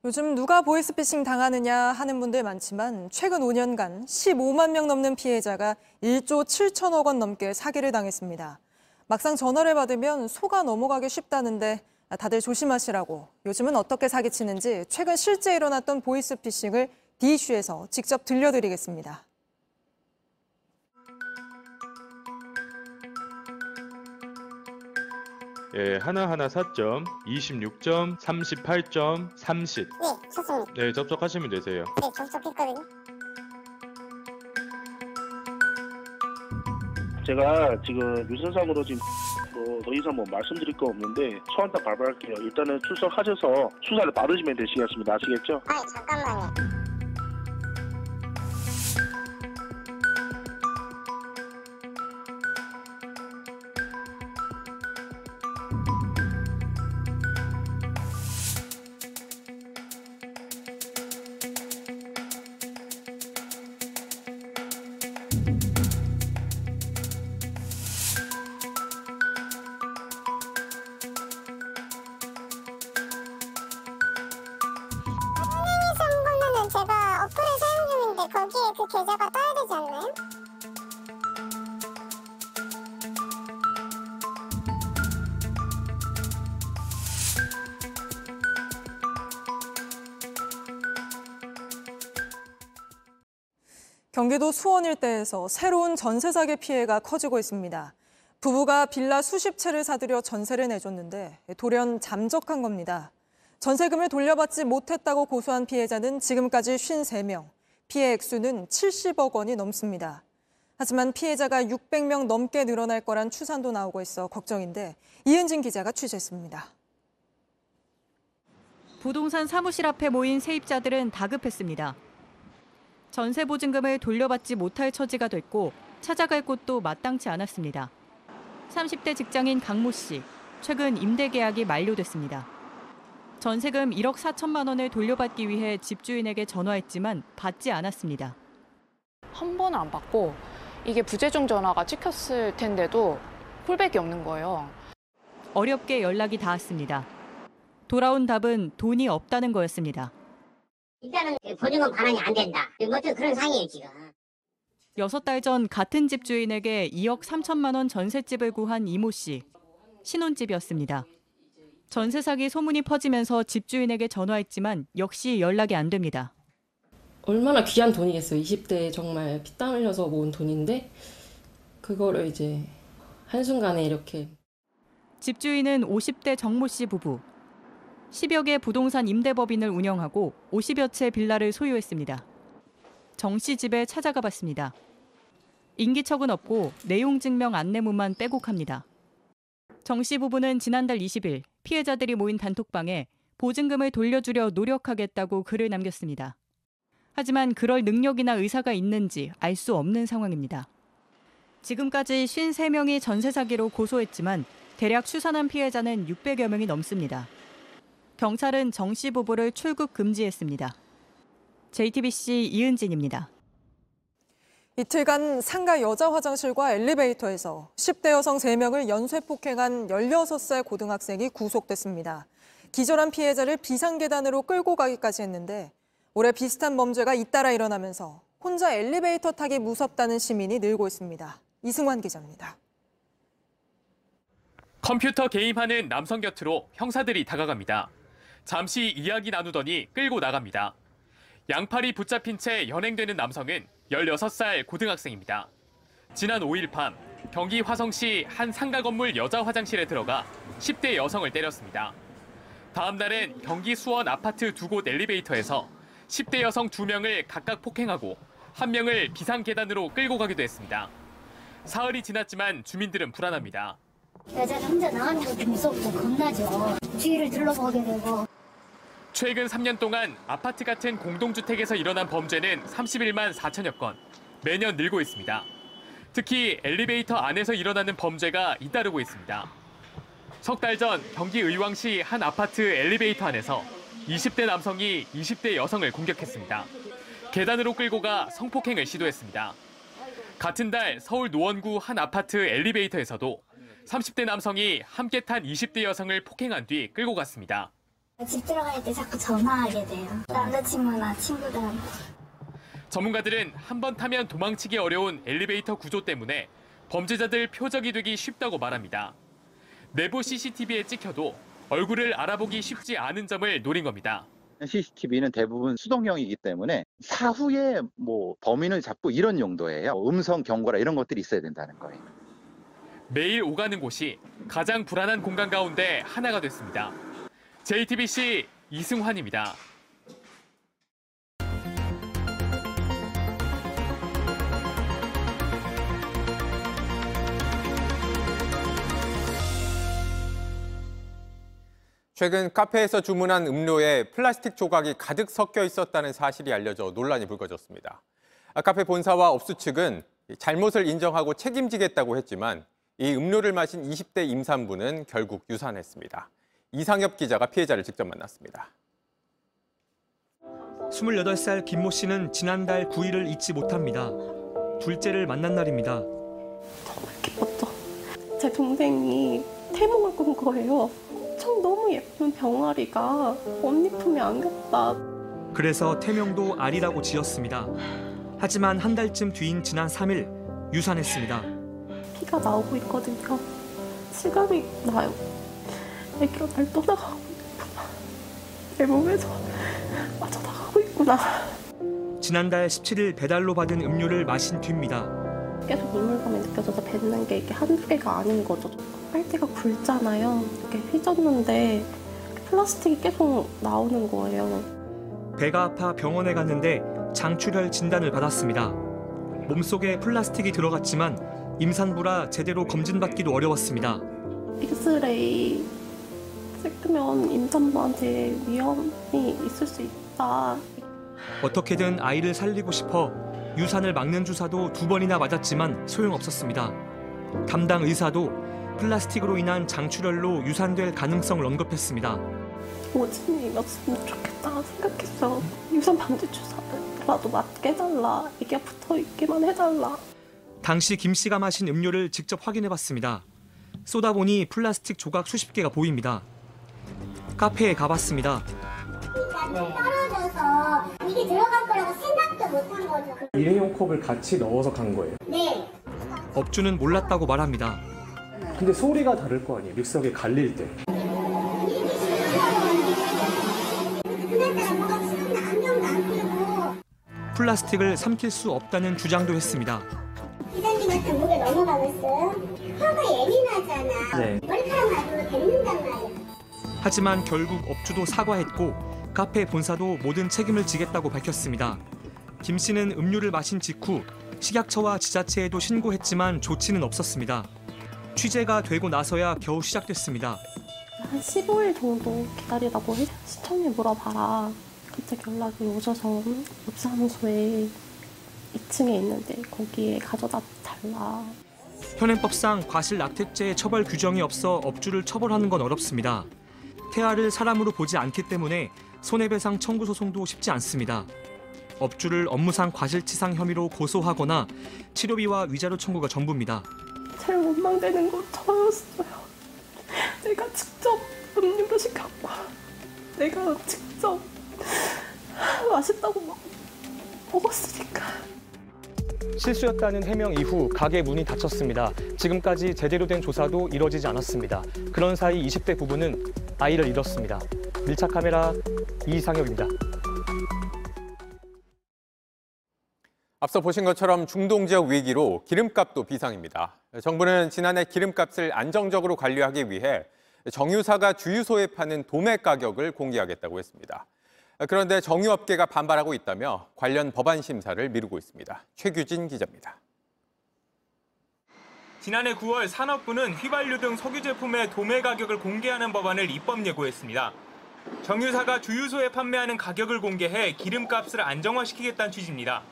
Speaker 1: 요즘 누가 보이스피싱 당하느냐 하는 분들 많지만 최근 5년간 15만 명 넘는 피해자가 1조 7천억 원 넘게 사기를 당했습니다. 막상 전화를 받으면 속아 넘어가기 쉽다는데 다들 조심하시라고 요즘은 어떻게 사기치는지 최근 실제 일어났던 보이스피싱을 디이슈에서 직접 들려드리겠습니다.
Speaker 40: 예, 하나하나 4점, 26점, 38점, 30.
Speaker 41: 네, 쳤습니다.
Speaker 40: 네, 접속하시면 되세요.
Speaker 41: 네, 접속했거든요.
Speaker 34: 제가 지금 뉴스상으로 지금 뭐 더 이상 뭐 말씀드릴 거 없는데 초안딱 발표할게요. 일단은 출석하셔서 수사를 받으시면 되시겠습니다. 아시겠죠?
Speaker 41: 아, 잠깐만요.
Speaker 1: 경기도 수원 일대에서 새로운 전세 사기 피해가 커지고 있습니다. 부부가 빌라 수십 채를 사들여 전세를 내줬는데 돌연 잠적한 겁니다. 전세금을 돌려받지 못했다고 고소한 피해자는 지금까지 53명, 피해 액수는 70억 원이 넘습니다. 하지만 피해자가 600명 넘게 늘어날 거란 추산도 나오고 있어 걱정인데 이은진 기자가 취재했습니다.
Speaker 42: 부동산 사무실 앞에 모인 세입자들은 다급했습니다. 전세 보증금을 돌려받지 못할 처지가 됐고 찾아갈 곳도 마땅치 않았습니다. 30대 직장인 강모 씨, 최근 임대 계약이 만료됐습니다. 전세금 1억 4천만 원을 돌려받기 위해 집주인에게 전화했지만 받지 않았습니다.
Speaker 43: 한 번을 안 받고 이게 부재중 전화가 찍혔을 텐데도 콜백이 없는 거예요.
Speaker 42: 어렵게 연락이 닿았습니다. 돌아온 답은 돈이 없다는 거였습니다.
Speaker 41: 일단은 보증금 반환이 안 된다. 뭐 그런 상황이에요 지금.
Speaker 42: 여섯 달 전 같은 집 주인에게 2억 3천만 원 전셋집을 구한 이모 씨. 신혼집이었습니다. 전세 사기 소문이 퍼지면서 집주인에게 전화했지만 역시 연락이 안 됩니다.
Speaker 44: 얼마나 귀한 돈이겠어요. 20대에 정말 피땀 흘려서 모은 돈인데 그거를 이제 한순간에 이렇게
Speaker 42: 집주인은 50대 정모 씨 부부. 10여 개 부동산 임대법인을 운영하고 50여 채 빌라를 소유했습니다. 정 씨 집에 찾아가 봤습니다. 인기척은 없고 내용 증명 안내문만 빼곡합니다. 정 씨 부부는 지난달 20일 피해자들이 모인 단톡방에 보증금을 돌려주려 노력하겠다고 글을 남겼습니다. 하지만 그럴 능력이나 의사가 있는지 알 수 없는 상황입니다. 지금까지 53명이 전세 사기로 고소했지만 대략 추산한 피해자는 600여 명이 넘습니다. 경찰은 정 씨 부부를 출국 금지했습니다. JTBC 이은진입니다.
Speaker 1: 이틀간 상가 여자 화장실과 엘리베이터에서 10대 여성 3명을 연쇄 폭행한 16살 고등학생이 구속됐습니다. 기절한 피해자를 비상계단으로 끌고 가기까지 했는데 올해 비슷한 범죄가 잇따라 일어나면서 혼자 엘리베이터 타기 무섭다는 시민이 늘고 있습니다. 이승환 기자입니다.
Speaker 45: 컴퓨터 게임하는 남성 곁으로 형사들이 다가갑니다. 잠시 이야기 나누더니 끌고 나갑니다. 양팔이 붙잡힌 채 연행되는 남성은 16살 고등학생입니다. 지난 5일 밤 경기 화성시 한 상가 건물 여자 화장실에 들어가 10대 여성을 때렸습니다. 다음 날엔 경기 수원 아파트 두 곳 엘리베이터에서 10대 여성 2명을 각각 폭행하고 한 명을 비상 계단으로 끌고 가기도 했습니다. 사흘이 지났지만 주민들은 불안합니다.
Speaker 41: 여자는 혼자 나가는 것도 무섭고 겁나죠. 주위를 둘러보게 되고.
Speaker 45: 최근 3년 동안 아파트 같은 공동주택에서 일어난 범죄는 31만 4천여 건, 매년 늘고 있습니다. 특히 엘리베이터 안에서 일어나는 범죄가 잇따르고 있습니다. 석 달 전 경기 의왕시 한 아파트 엘리베이터 안에서 20대 남성이 20대 여성을 공격했습니다. 계단으로 끌고 가 성폭행을 시도했습니다. 같은 달 서울 노원구 한 아파트 엘리베이터에서도 30대 남성이 함께 탄 20대 여성을 폭행한 뒤 끌고 갔습니다.
Speaker 41: 집 들어갈 때 자꾸 전화하게 돼요. 남자친구나 친구들한테.
Speaker 45: 전문가들은 한 번 타면 도망치기 어려운 엘리베이터 구조 때문에 범죄자들 표적이 되기 쉽다고 말합니다. 내부 CCTV에 찍혀도 얼굴을 알아보기 쉽지 않은 점을 노린 겁니다.
Speaker 46: CCTV는 대부분 수동형이기 때문에 사후에 뭐 범인을 잡고 이런 용도예요. 음성 경고라 이런 것들이 있어야 된다는 거예요.
Speaker 45: 매일 오가는 곳이 가장 불안한 공간 가운데 하나가 됐습니다. JTBC 이승환입니다.
Speaker 14: 최근 카페에서 주문한 음료에 플라스틱 조각이 가득 섞여 있었다는 사실이 알려져 논란이 불거졌습니다. 카페 본사와 업수 측은 잘못을 인정하고 책임지겠다고 했지만 이 음료를 마신 20대 임산부는 결국 유산했습니다. 이상엽 기자가 피해자를 직접 만났습니다.
Speaker 47: 28살 김모 씨는 지난달 9일을 잊지 못합니다. 둘째를 만난 날입니다.
Speaker 48: 제 동생이 태몽을 꾼 거예요. 참 너무 예쁜 병아리가 언니 품에 안겼다.
Speaker 47: 그래서 태명도 아리라고 지었습니다. 하지만 한 달쯤 뒤인 지난 3일 유산했습니다.
Speaker 48: 피가 나오고 있거든요. 실감이 나요. 애기로 날 떠나가고 있구나. 내 몸에서 빠져나가고 있구나.
Speaker 47: 지난달 17일 배달로 받은 음료를 마신 뒤입니다.
Speaker 48: 계속 물물감이 느껴져서 뱉는 게 이게 한두 개가 아닌 거죠. 빨대가 굵잖아요. 이렇게 휘졌는데 플라스틱이 계속 나오는 거예요.
Speaker 47: 배가 아파 병원에 갔는데 장출혈 진단을 받았습니다. 몸속에 플라스틱이 들어갔지만 임산부라 제대로 검진받기도 어려웠습니다.
Speaker 48: 엑스레이 찍으면 임산부한테 위험이 있을 수 있다.
Speaker 47: 어떻게든 아이를 살리고 싶어 유산을 막는 주사도 두 번이나 맞았지만 소용없었습니다. 담당 의사도 플라스틱으로 인한 장출혈로 유산될 가능성을 언급했습니다.
Speaker 48: 오진이었으면 좋겠다 생각했어. 유산 방지 주사라도 맞게 해달라. 이게 붙어 있기만 해달라.
Speaker 47: 당시 김 씨가 마신 음료를 직접 확인해 봤습니다. 쏟아 보니 플라스틱 조각 수십 개가 보입니다. 카페에 가봤습니다.
Speaker 41: 떨어져서 이게 들어갈 거라고 생각도 못한 거죠.
Speaker 47: 일회용 컵을 같이 넣어서 간 거예요.
Speaker 41: 네.
Speaker 47: 업주는 몰랐다고 말합니다. 근데 소리가 다를 거 아니에요. 믹서기에 갈릴 때. 플라스틱을 삼킬 수 없다는 주장도 했습니다.
Speaker 41: 기사님한테 목에 넘어가겠어요? 혀가 예민하잖아.
Speaker 47: 네.
Speaker 41: 머리카락 맞으면 뱉는단 말이야.
Speaker 47: 하지만 결국 업주도 사과했고 카페 본사도 모든 책임을 지겠다고 밝혔습니다. 김 씨는 음료를 마신 직후 식약처와 지자체에도 신고했지만 조치는 없었습니다. 취재가 되고 나서야 겨우 시작됐습니다.
Speaker 48: 한 15일 정도 기다리라고 해. 시청에 물어봐라. 갑자기 연락이 오셔서 옆 사무소에 2층에 있는데 거기에 가져다 달라.
Speaker 47: 현행법상 과실 낙태죄 처벌 규정이 없어 업주를 처벌하는 건 어렵습니다. 태아를 사람으로 보지 않기 때문에 손해배상 청구 소송도 쉽지 않습니다. 업주를 업무상 과실치상 혐의로 고소하거나 치료비와 위자료 청구가 전부입니다.
Speaker 48: 제일 원망되는 건 저였어요. 내가 직접 음료를 시켰고 내가 직접 맛있다고 먹, 먹었으니까.
Speaker 47: 실수였다는 해명 이후 가게 문이 닫혔습니다. 지금까지 제대로 된 조사도 이뤄지지 않았습니다. 그런 사이 20대 부부는 아이를 잃었습니다. 밀착 카메라 이상혁입니다.
Speaker 14: 앞서 보신 것처럼 중동 지역 위기로 기름값도 비상입니다. 정부는 지난해 기름값을 안정적으로 관리하기 위해 정유사가 주유소에 파는 도매 가격을 공개하겠다고 했습니다. 그런데 정유업계가 반발하고 있다며 관련 법안 심사를 미루고 있습니다. 최규진 기자입니다.
Speaker 47: 지난해 9월 산업부는 휘발유 등 석유 제품의 도매 가격을 공개하는 법안을 입법 예고했습니다. 정유사가 주유소에 판매하는 가격을 공개해 기름값을 안정화시키겠다는 취지입니다.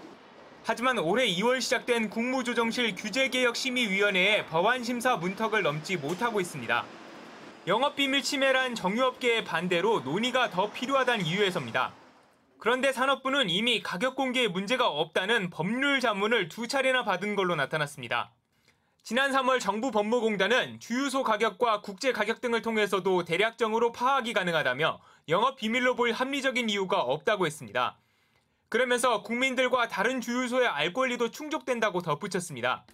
Speaker 47: 하지만 올해 2월 시작된 국무조정실 규제개혁심의위원회의 법안 심사 문턱을 넘지 못하고 있습니다. 영업비밀 침해란 정유업계의 반대로 논의가 더 필요하다는 이유에서입니다. 그런데 산업부는 이미 가격 공개에 문제가 없다는 법률 자문을 두 차례나 받은 걸로 나타났습니다. 지난 3월 정부 법무공단은 주유소 가격과 국제 가격 등을 통해서도 대략적으로 파악이 가능하다며 영업 비밀로 보일 합리적인 이유가 없다고 했습니다. 그러면서 국민들과 다른 주유소의 알 권리도 충족된다고 덧붙였습니다.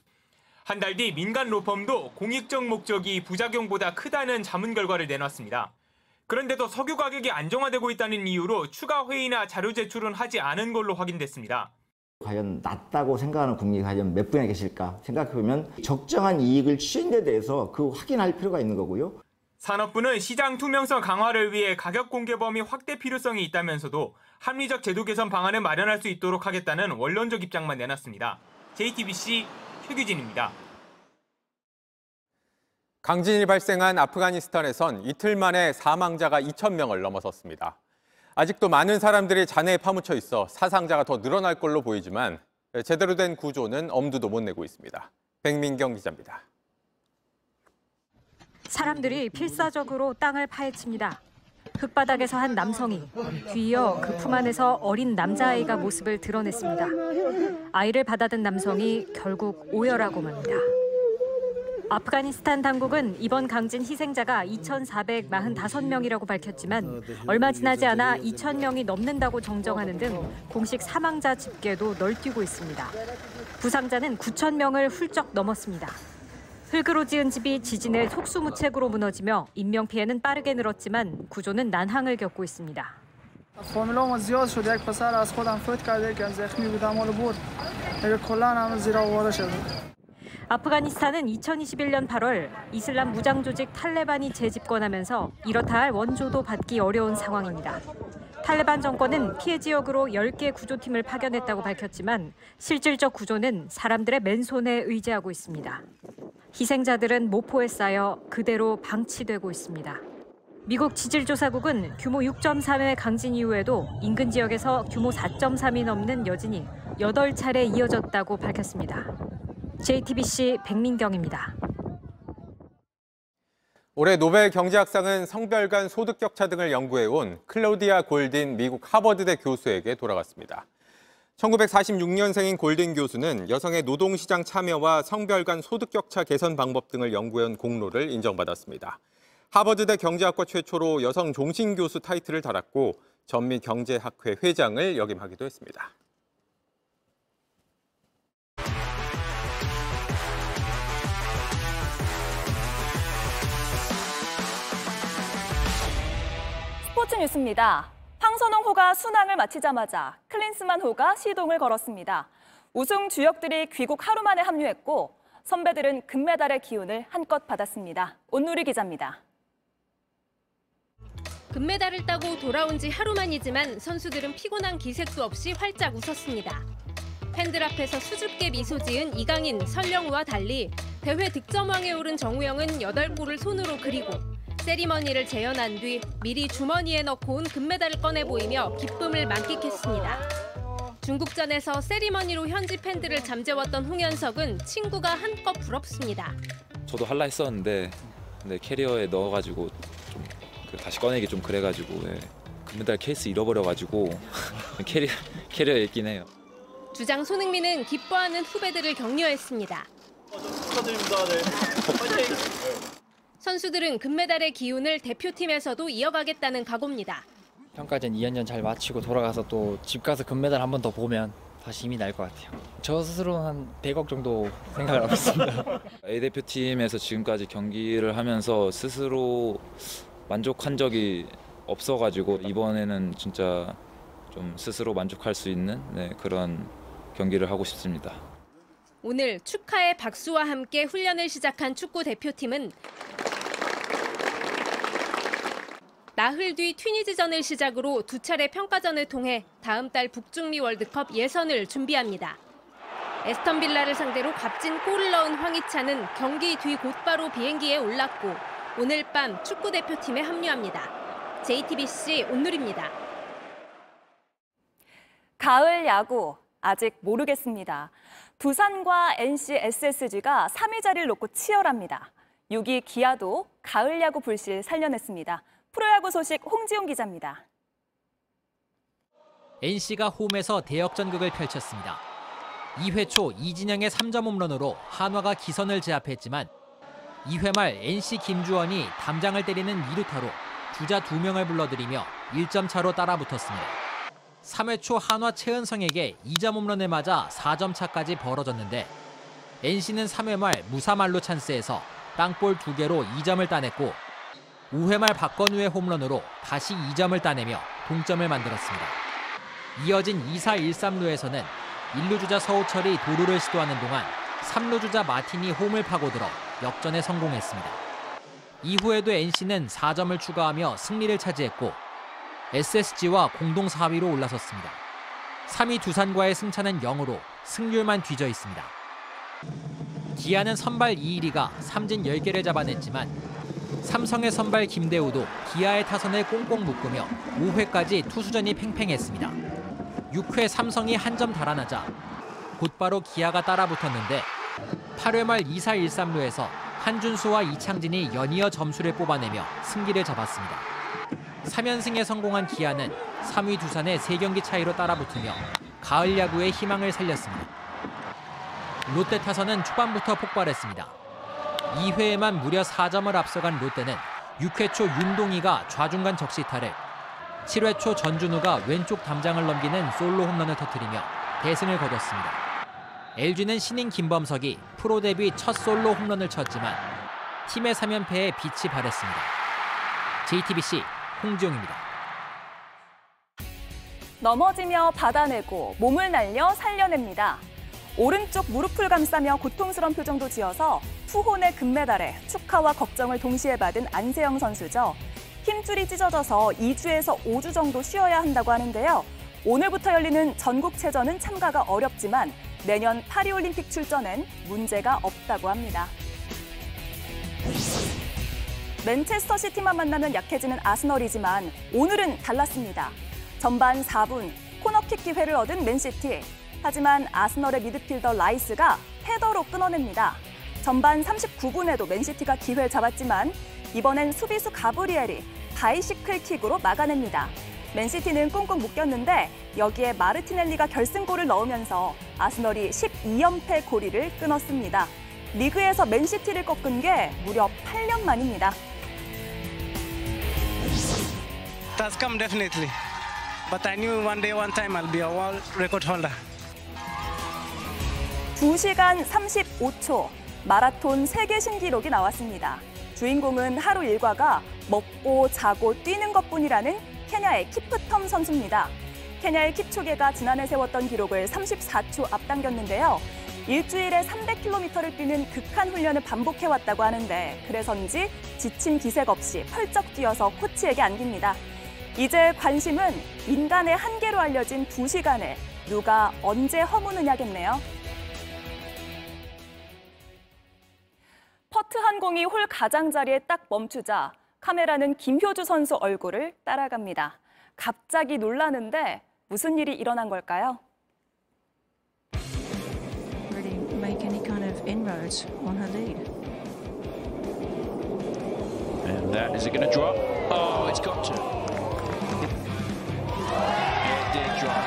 Speaker 47: 한 달 뒤 민간 로펌도 공익적 목적이 부작용보다 크다는 자문 결과를 내놨습니다. 그런데도 석유 가격이 안정화되고 있다는 이유로 추가 회의나 자료 제출은 하지 않은 걸로 확인됐습니다.
Speaker 49: 과연 낮다고 생각하는 국민이 과연 몇 분이나 계실까 생각해보면 적정한 이익을 취한 데 대해서 그 확인할 필요가 있는 거고요.
Speaker 47: 산업부는 시장 투명성 강화를 위해 가격 공개 범위 확대 필요성이 있다면서도 합리적 제도 개선 방안을 마련할 수 있도록 하겠다는 원론적 입장만 내놨습니다. JTBC 최규진입니다.
Speaker 14: 강진이 발생한 아프가니스탄에선 이틀 만에 사망자가 2천 명을 넘어섰습니다. 아직도 많은 사람들이 잔해에 파묻혀 있어 사상자가 더 늘어날 걸로 보이지만 제대로 된 구조는 엄두도 못 내고 있습니다. 백민경 기자입니다.
Speaker 50: 사람들이 필사적으로 땅을 파헤칩니다. 흙바닥에서 한 남성이 뒤이어 그 품 안에서 어린 남자아이가 모습을 드러냈습니다. 아이를 받아든 남성이 결국 오열하고 맙니다. 아프가니스탄 당국은 이번 강진 희생자가 2,445명이라고 밝혔지만 얼마 지나지 않아 2,000명이 넘는다고 정정하는 등 공식 사망자 집계도 널뛰고 있습니다. 부상자는 9,000명을 훌쩍 넘었습니다. 흙으로 지은 집이 지진의 속수무책으로 무너지며 인명피해는 빠르게 늘었지만 구조는 난항을 겪고 있습니다. 아프가니스탄은 2021년 8월 이슬람 무장 조직 탈레반이 재집권하면서 이렇다 할 원조도 받기 어려운 상황입니다. 탈레반 정권은 피해 지역으로 10개 구조팀을 파견했다고 밝혔지만 실질적 구조는 사람들의 맨손에 의지하고 있습니다. 희생자들은 모포에 쌓여 그대로 방치되고 있습니다. 미국 지질조사국은 규모 6.3의 강진 이후에도 인근 지역에서 규모 4.3이 넘는 여진이 8차례 이어졌다고 밝혔습니다. JTBC 백민경입니다.
Speaker 14: 올해 노벨 경제학상은 성별 간 소득 격차 등을 연구해온 클로디아 골딘 미국 하버드대 교수에게 돌아갔습니다. 1946년생인 골딘 교수는 여성의 노동시장 참여와 성별 간 소득 격차 개선 방법 등을 연구해온 공로를 인정받았습니다. 하버드대 경제학과 최초로 여성 종신 교수 타이틀을 달았고 전미 경제학회 회장을 역임하기도 했습니다.
Speaker 51: 스포츠 뉴스입니다. 황선홍 호가 순항을 마치자마자 클린스만 호가 시동을 걸었습니다. 우승 주역들이 귀국 하루 만에 합류했고 선배들은 금메달의 기운을 한껏 받았습니다. 온누리 기자입니다.
Speaker 52: 금메달을 따고 돌아온 지 하루 만이지만 선수들은 피곤한 기색도 없이 활짝 웃었습니다. 팬들 앞에서 수줍게 미소 지은 이강인, 설령우와 달리 대회 득점왕에 오른 정우영은 8골을 손으로 그리고 세리머니를 재현한 뒤 미리 주머니에 넣고 온 금메달을 꺼내 보이며 기쁨을 만끽했습니다. 중국전에서 세리머니로 현지 팬들을 잠재웠던 홍현석은 친구가 한껏 부럽습니다.
Speaker 53: 저도 할라 했었는데 근데 캐리어에 넣어가지고 좀 그 다시 꺼내기 좀 그래가지고 예. 금메달 케이스 잃어버려가지고 캐리 캐리어에 있긴 해요.
Speaker 52: 주장 손흥민은 기뻐하는 후배들을 격려했습니다.
Speaker 53: 축하드립니다. 네.
Speaker 52: 선수들은 금메달의 기운을 대표팀에서도 이어가겠다는 각오입니다.
Speaker 54: 평가전 2연전 잘 마치고 돌아가서 또 집 가서 금메달 한 번 더 보면 다시 힘이 날 것 같아요. 저 스스로는 한 100억 정도 생각을 하고 있습니다.
Speaker 53: A 대표팀에서 지금까지 경기를 하면서 스스로 만족한 적이 없어가지고 이번에는 진짜 좀 스스로 만족할 수 있는 네, 그런 경기를 하고 싶습니다.
Speaker 52: 오늘 축하의 박수와 함께 훈련을 시작한 축구 대표팀은 나흘 뒤 튀니지전을 시작으로 두 차례 평가전을 통해 다음 달 북중미 월드컵 예선을 준비합니다. 에스턴 빌라를 상대로 값진 골을 넣은 황희찬은 경기 뒤 곧바로 비행기에 올랐고 오늘 밤 축구 대표팀에 합류합니다. JTBC 온누리입니다.
Speaker 51: 가을 야구 아직 모르겠습니다. 두산과 NC SSG가 3위 자리를 놓고 치열합니다. 6위 기아도 가을 야구 불실 살려냈습니다. 프로야구 소식 홍지용 기자입니다.
Speaker 55: NC가 홈에서 대역전극을 펼쳤습니다. 2회 초 이진영의 3점 홈런으로 한화가 기선을 제압했지만 2회 말 NC 김주원이 담장을 때리는 2루타로 주자 2명을 불러들이며 1점 차로 따라붙었습니다. 3회 초 한화 최은성에게 2점 홈런을 맞아 4점 차까지 벌어졌는데 NC는 3회 말 무사말로 찬스에서 땅볼 2개로 2점을 따냈고 5회 말 박건우의 홈런으로 다시 2점을 따내며 동점을 만들었습니다. 이어진 2사 1삼루에서는 1루 주자 서우철이 도루를 시도하는 동안 3루 주자 마틴이 홈을 파고들어 역전에 성공했습니다. 이후에도 NC는 4점을 추가하며 승리를 차지했고 SSG와 공동 4위로 올라섰습니다. 3위 두산과의 승차는 0으로 승률만 뒤져 있습니다. 기아는 선발 이일이가 삼진 10개를 잡아냈지만 삼성의 선발 김대우도 기아의 타선을 꽁꽁 묶으며 5회까지 투수전이 팽팽했습니다. 6회 삼성이 한 점 달아나자 곧바로 기아가 따라붙었는데 8회 말 2사 1삼루에서 한준수와 이창진이 연이어 점수를 뽑아내며 승기를 잡았습니다. 3연승에 성공한 기아는 3위 두산의 3경기 차이로 따라붙으며 가을 야구의 희망을 살렸습니다. 롯데 타선은 초반부터 폭발했습니다. 2회에만 무려 4점을 앞서간 롯데는 6회 초 윤동희가 좌중간 적시 타를 7회 초 전준우가 왼쪽 담장을 넘기는 솔로 홈런을 터뜨리며 대승을 거뒀습니다. LG는 신인 김범석이 프로 데뷔 첫 솔로 홈런을 쳤지만 팀의 3연패에 빛이 발했습니다. JTBC 홍지용입니다.
Speaker 51: 넘어지며 받아내고 몸을 날려 살려냅니다. 오른쪽 무릎을 감싸며 고통스러운 표정도 지어서 투혼의 금메달에 축하와 걱정을 동시에 받은 안세영 선수죠. 힘줄이 찢어져서 2주에서 5주 정도 쉬어야 한다고 하는데요. 오늘부터 열리는 전국체전은 참가가 어렵지만 내년 파리올림픽 출전엔 문제가 없다고 합니다. 맨체스터 시티만 만나면 약해지는 아스널이지만 오늘은 달랐습니다. 전반 4분 코너킥 기회를 얻은 맨시티. 하지만 아스널의 미드필더 라이스가 header로 끊어냅니다. 전반 39분에도 맨시티가 기회를 잡았지만 이번엔 수비수 가브리엘이 bicycle kick으로 막아냅니다. 맨시티는 꽁꽁 묶였는데 여기에 마르티넬리가 결승골을 넣으면서 아스널이 12연패 고리를 끊었습니다. 리그에서 맨시티를 꺾은 게 무려 8년 만입니다.
Speaker 56: It has come definitely. But I knew one day, one time I'll be a world record holder.
Speaker 51: 2시간 35초 마라톤 세계 신기록이 나왔습니다. 주인공은 하루 일과가 먹고 자고 뛰는 것뿐이라는 케냐의 키프텀 선수입니다. 케냐의 킵초게가 지난해 세웠던 기록을 34초 앞당겼는데요. 일주일에 300km를 뛰는 극한 훈련을 반복해왔다고 하는데 그래서인지 지친 기색 없이 펄쩍 뛰어서 코치에게 안깁니다. 이제 관심은 인간의 한계로 알려진 2시간을 누가 언제 허무느냐겠네요. 퍼트 한 공이 홀 가장자리에 딱 멈추자 카메라는 김효주 선수 얼굴을 따라갑니다. 갑자기 놀라는데 무슨 일이 일어난 걸까요?
Speaker 57: really make any kind of inroads on her lead.
Speaker 58: And that is it going to drop? Oh, it's got to. It did drop.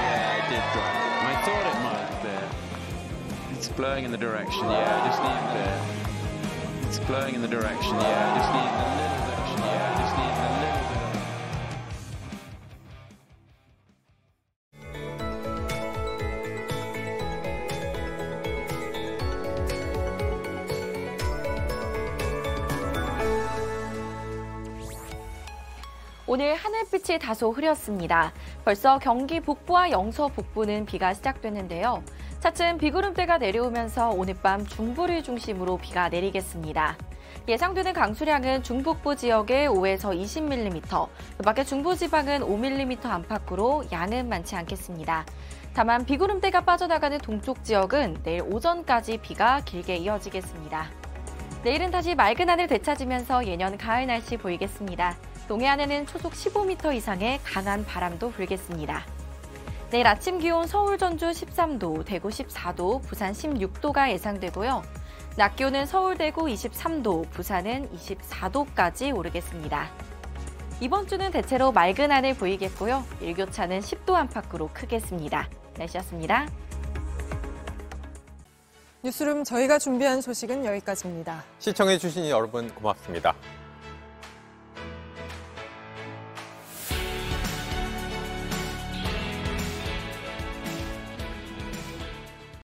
Speaker 58: Yeah, it did drop. I thought it might there. It's blowing in the direction. Yeah, I just need the. Blowing in the direction. Yeah, just need a little direction. Yeah, just need a little bit.
Speaker 59: 오늘 하늘빛이 다소 흐렸습니다. 벌써 경기 북부와 영서 북부는 비가 시작됐는데요. 차츰 비구름대가 내려오면서 오늘 밤 중부를 중심으로 비가 내리겠습니다. 예상되는 강수량은 중북부 지역에 5에서 20mm, 그 밖에 중부지방은 5mm 안팎으로 양은 많지 않겠습니다. 다만 비구름대가 빠져나가는 동쪽 지역은 내일 오전까지 비가 길게 이어지겠습니다. 내일은 다시 맑은 하늘 되찾으면서 예년 가을 날씨 보이겠습니다. 동해안에는 초속 15m 이상의 강한 바람도 불겠습니다. 내일 아침 기온 서울 전주 13도, 대구 14도, 부산 16도가 예상되고요. 낮 기온은 서울 대구 23도, 부산은 24도까지 오르겠습니다. 이번 주는 대체로 맑은 하늘 보이겠고요. 일교차는 10도 안팎으로 크겠습니다. 날씨였습니다.
Speaker 1: 뉴스룸 저희가 준비한 소식은 여기까지입니다.
Speaker 14: 시청해주신 여러분 고맙습니다.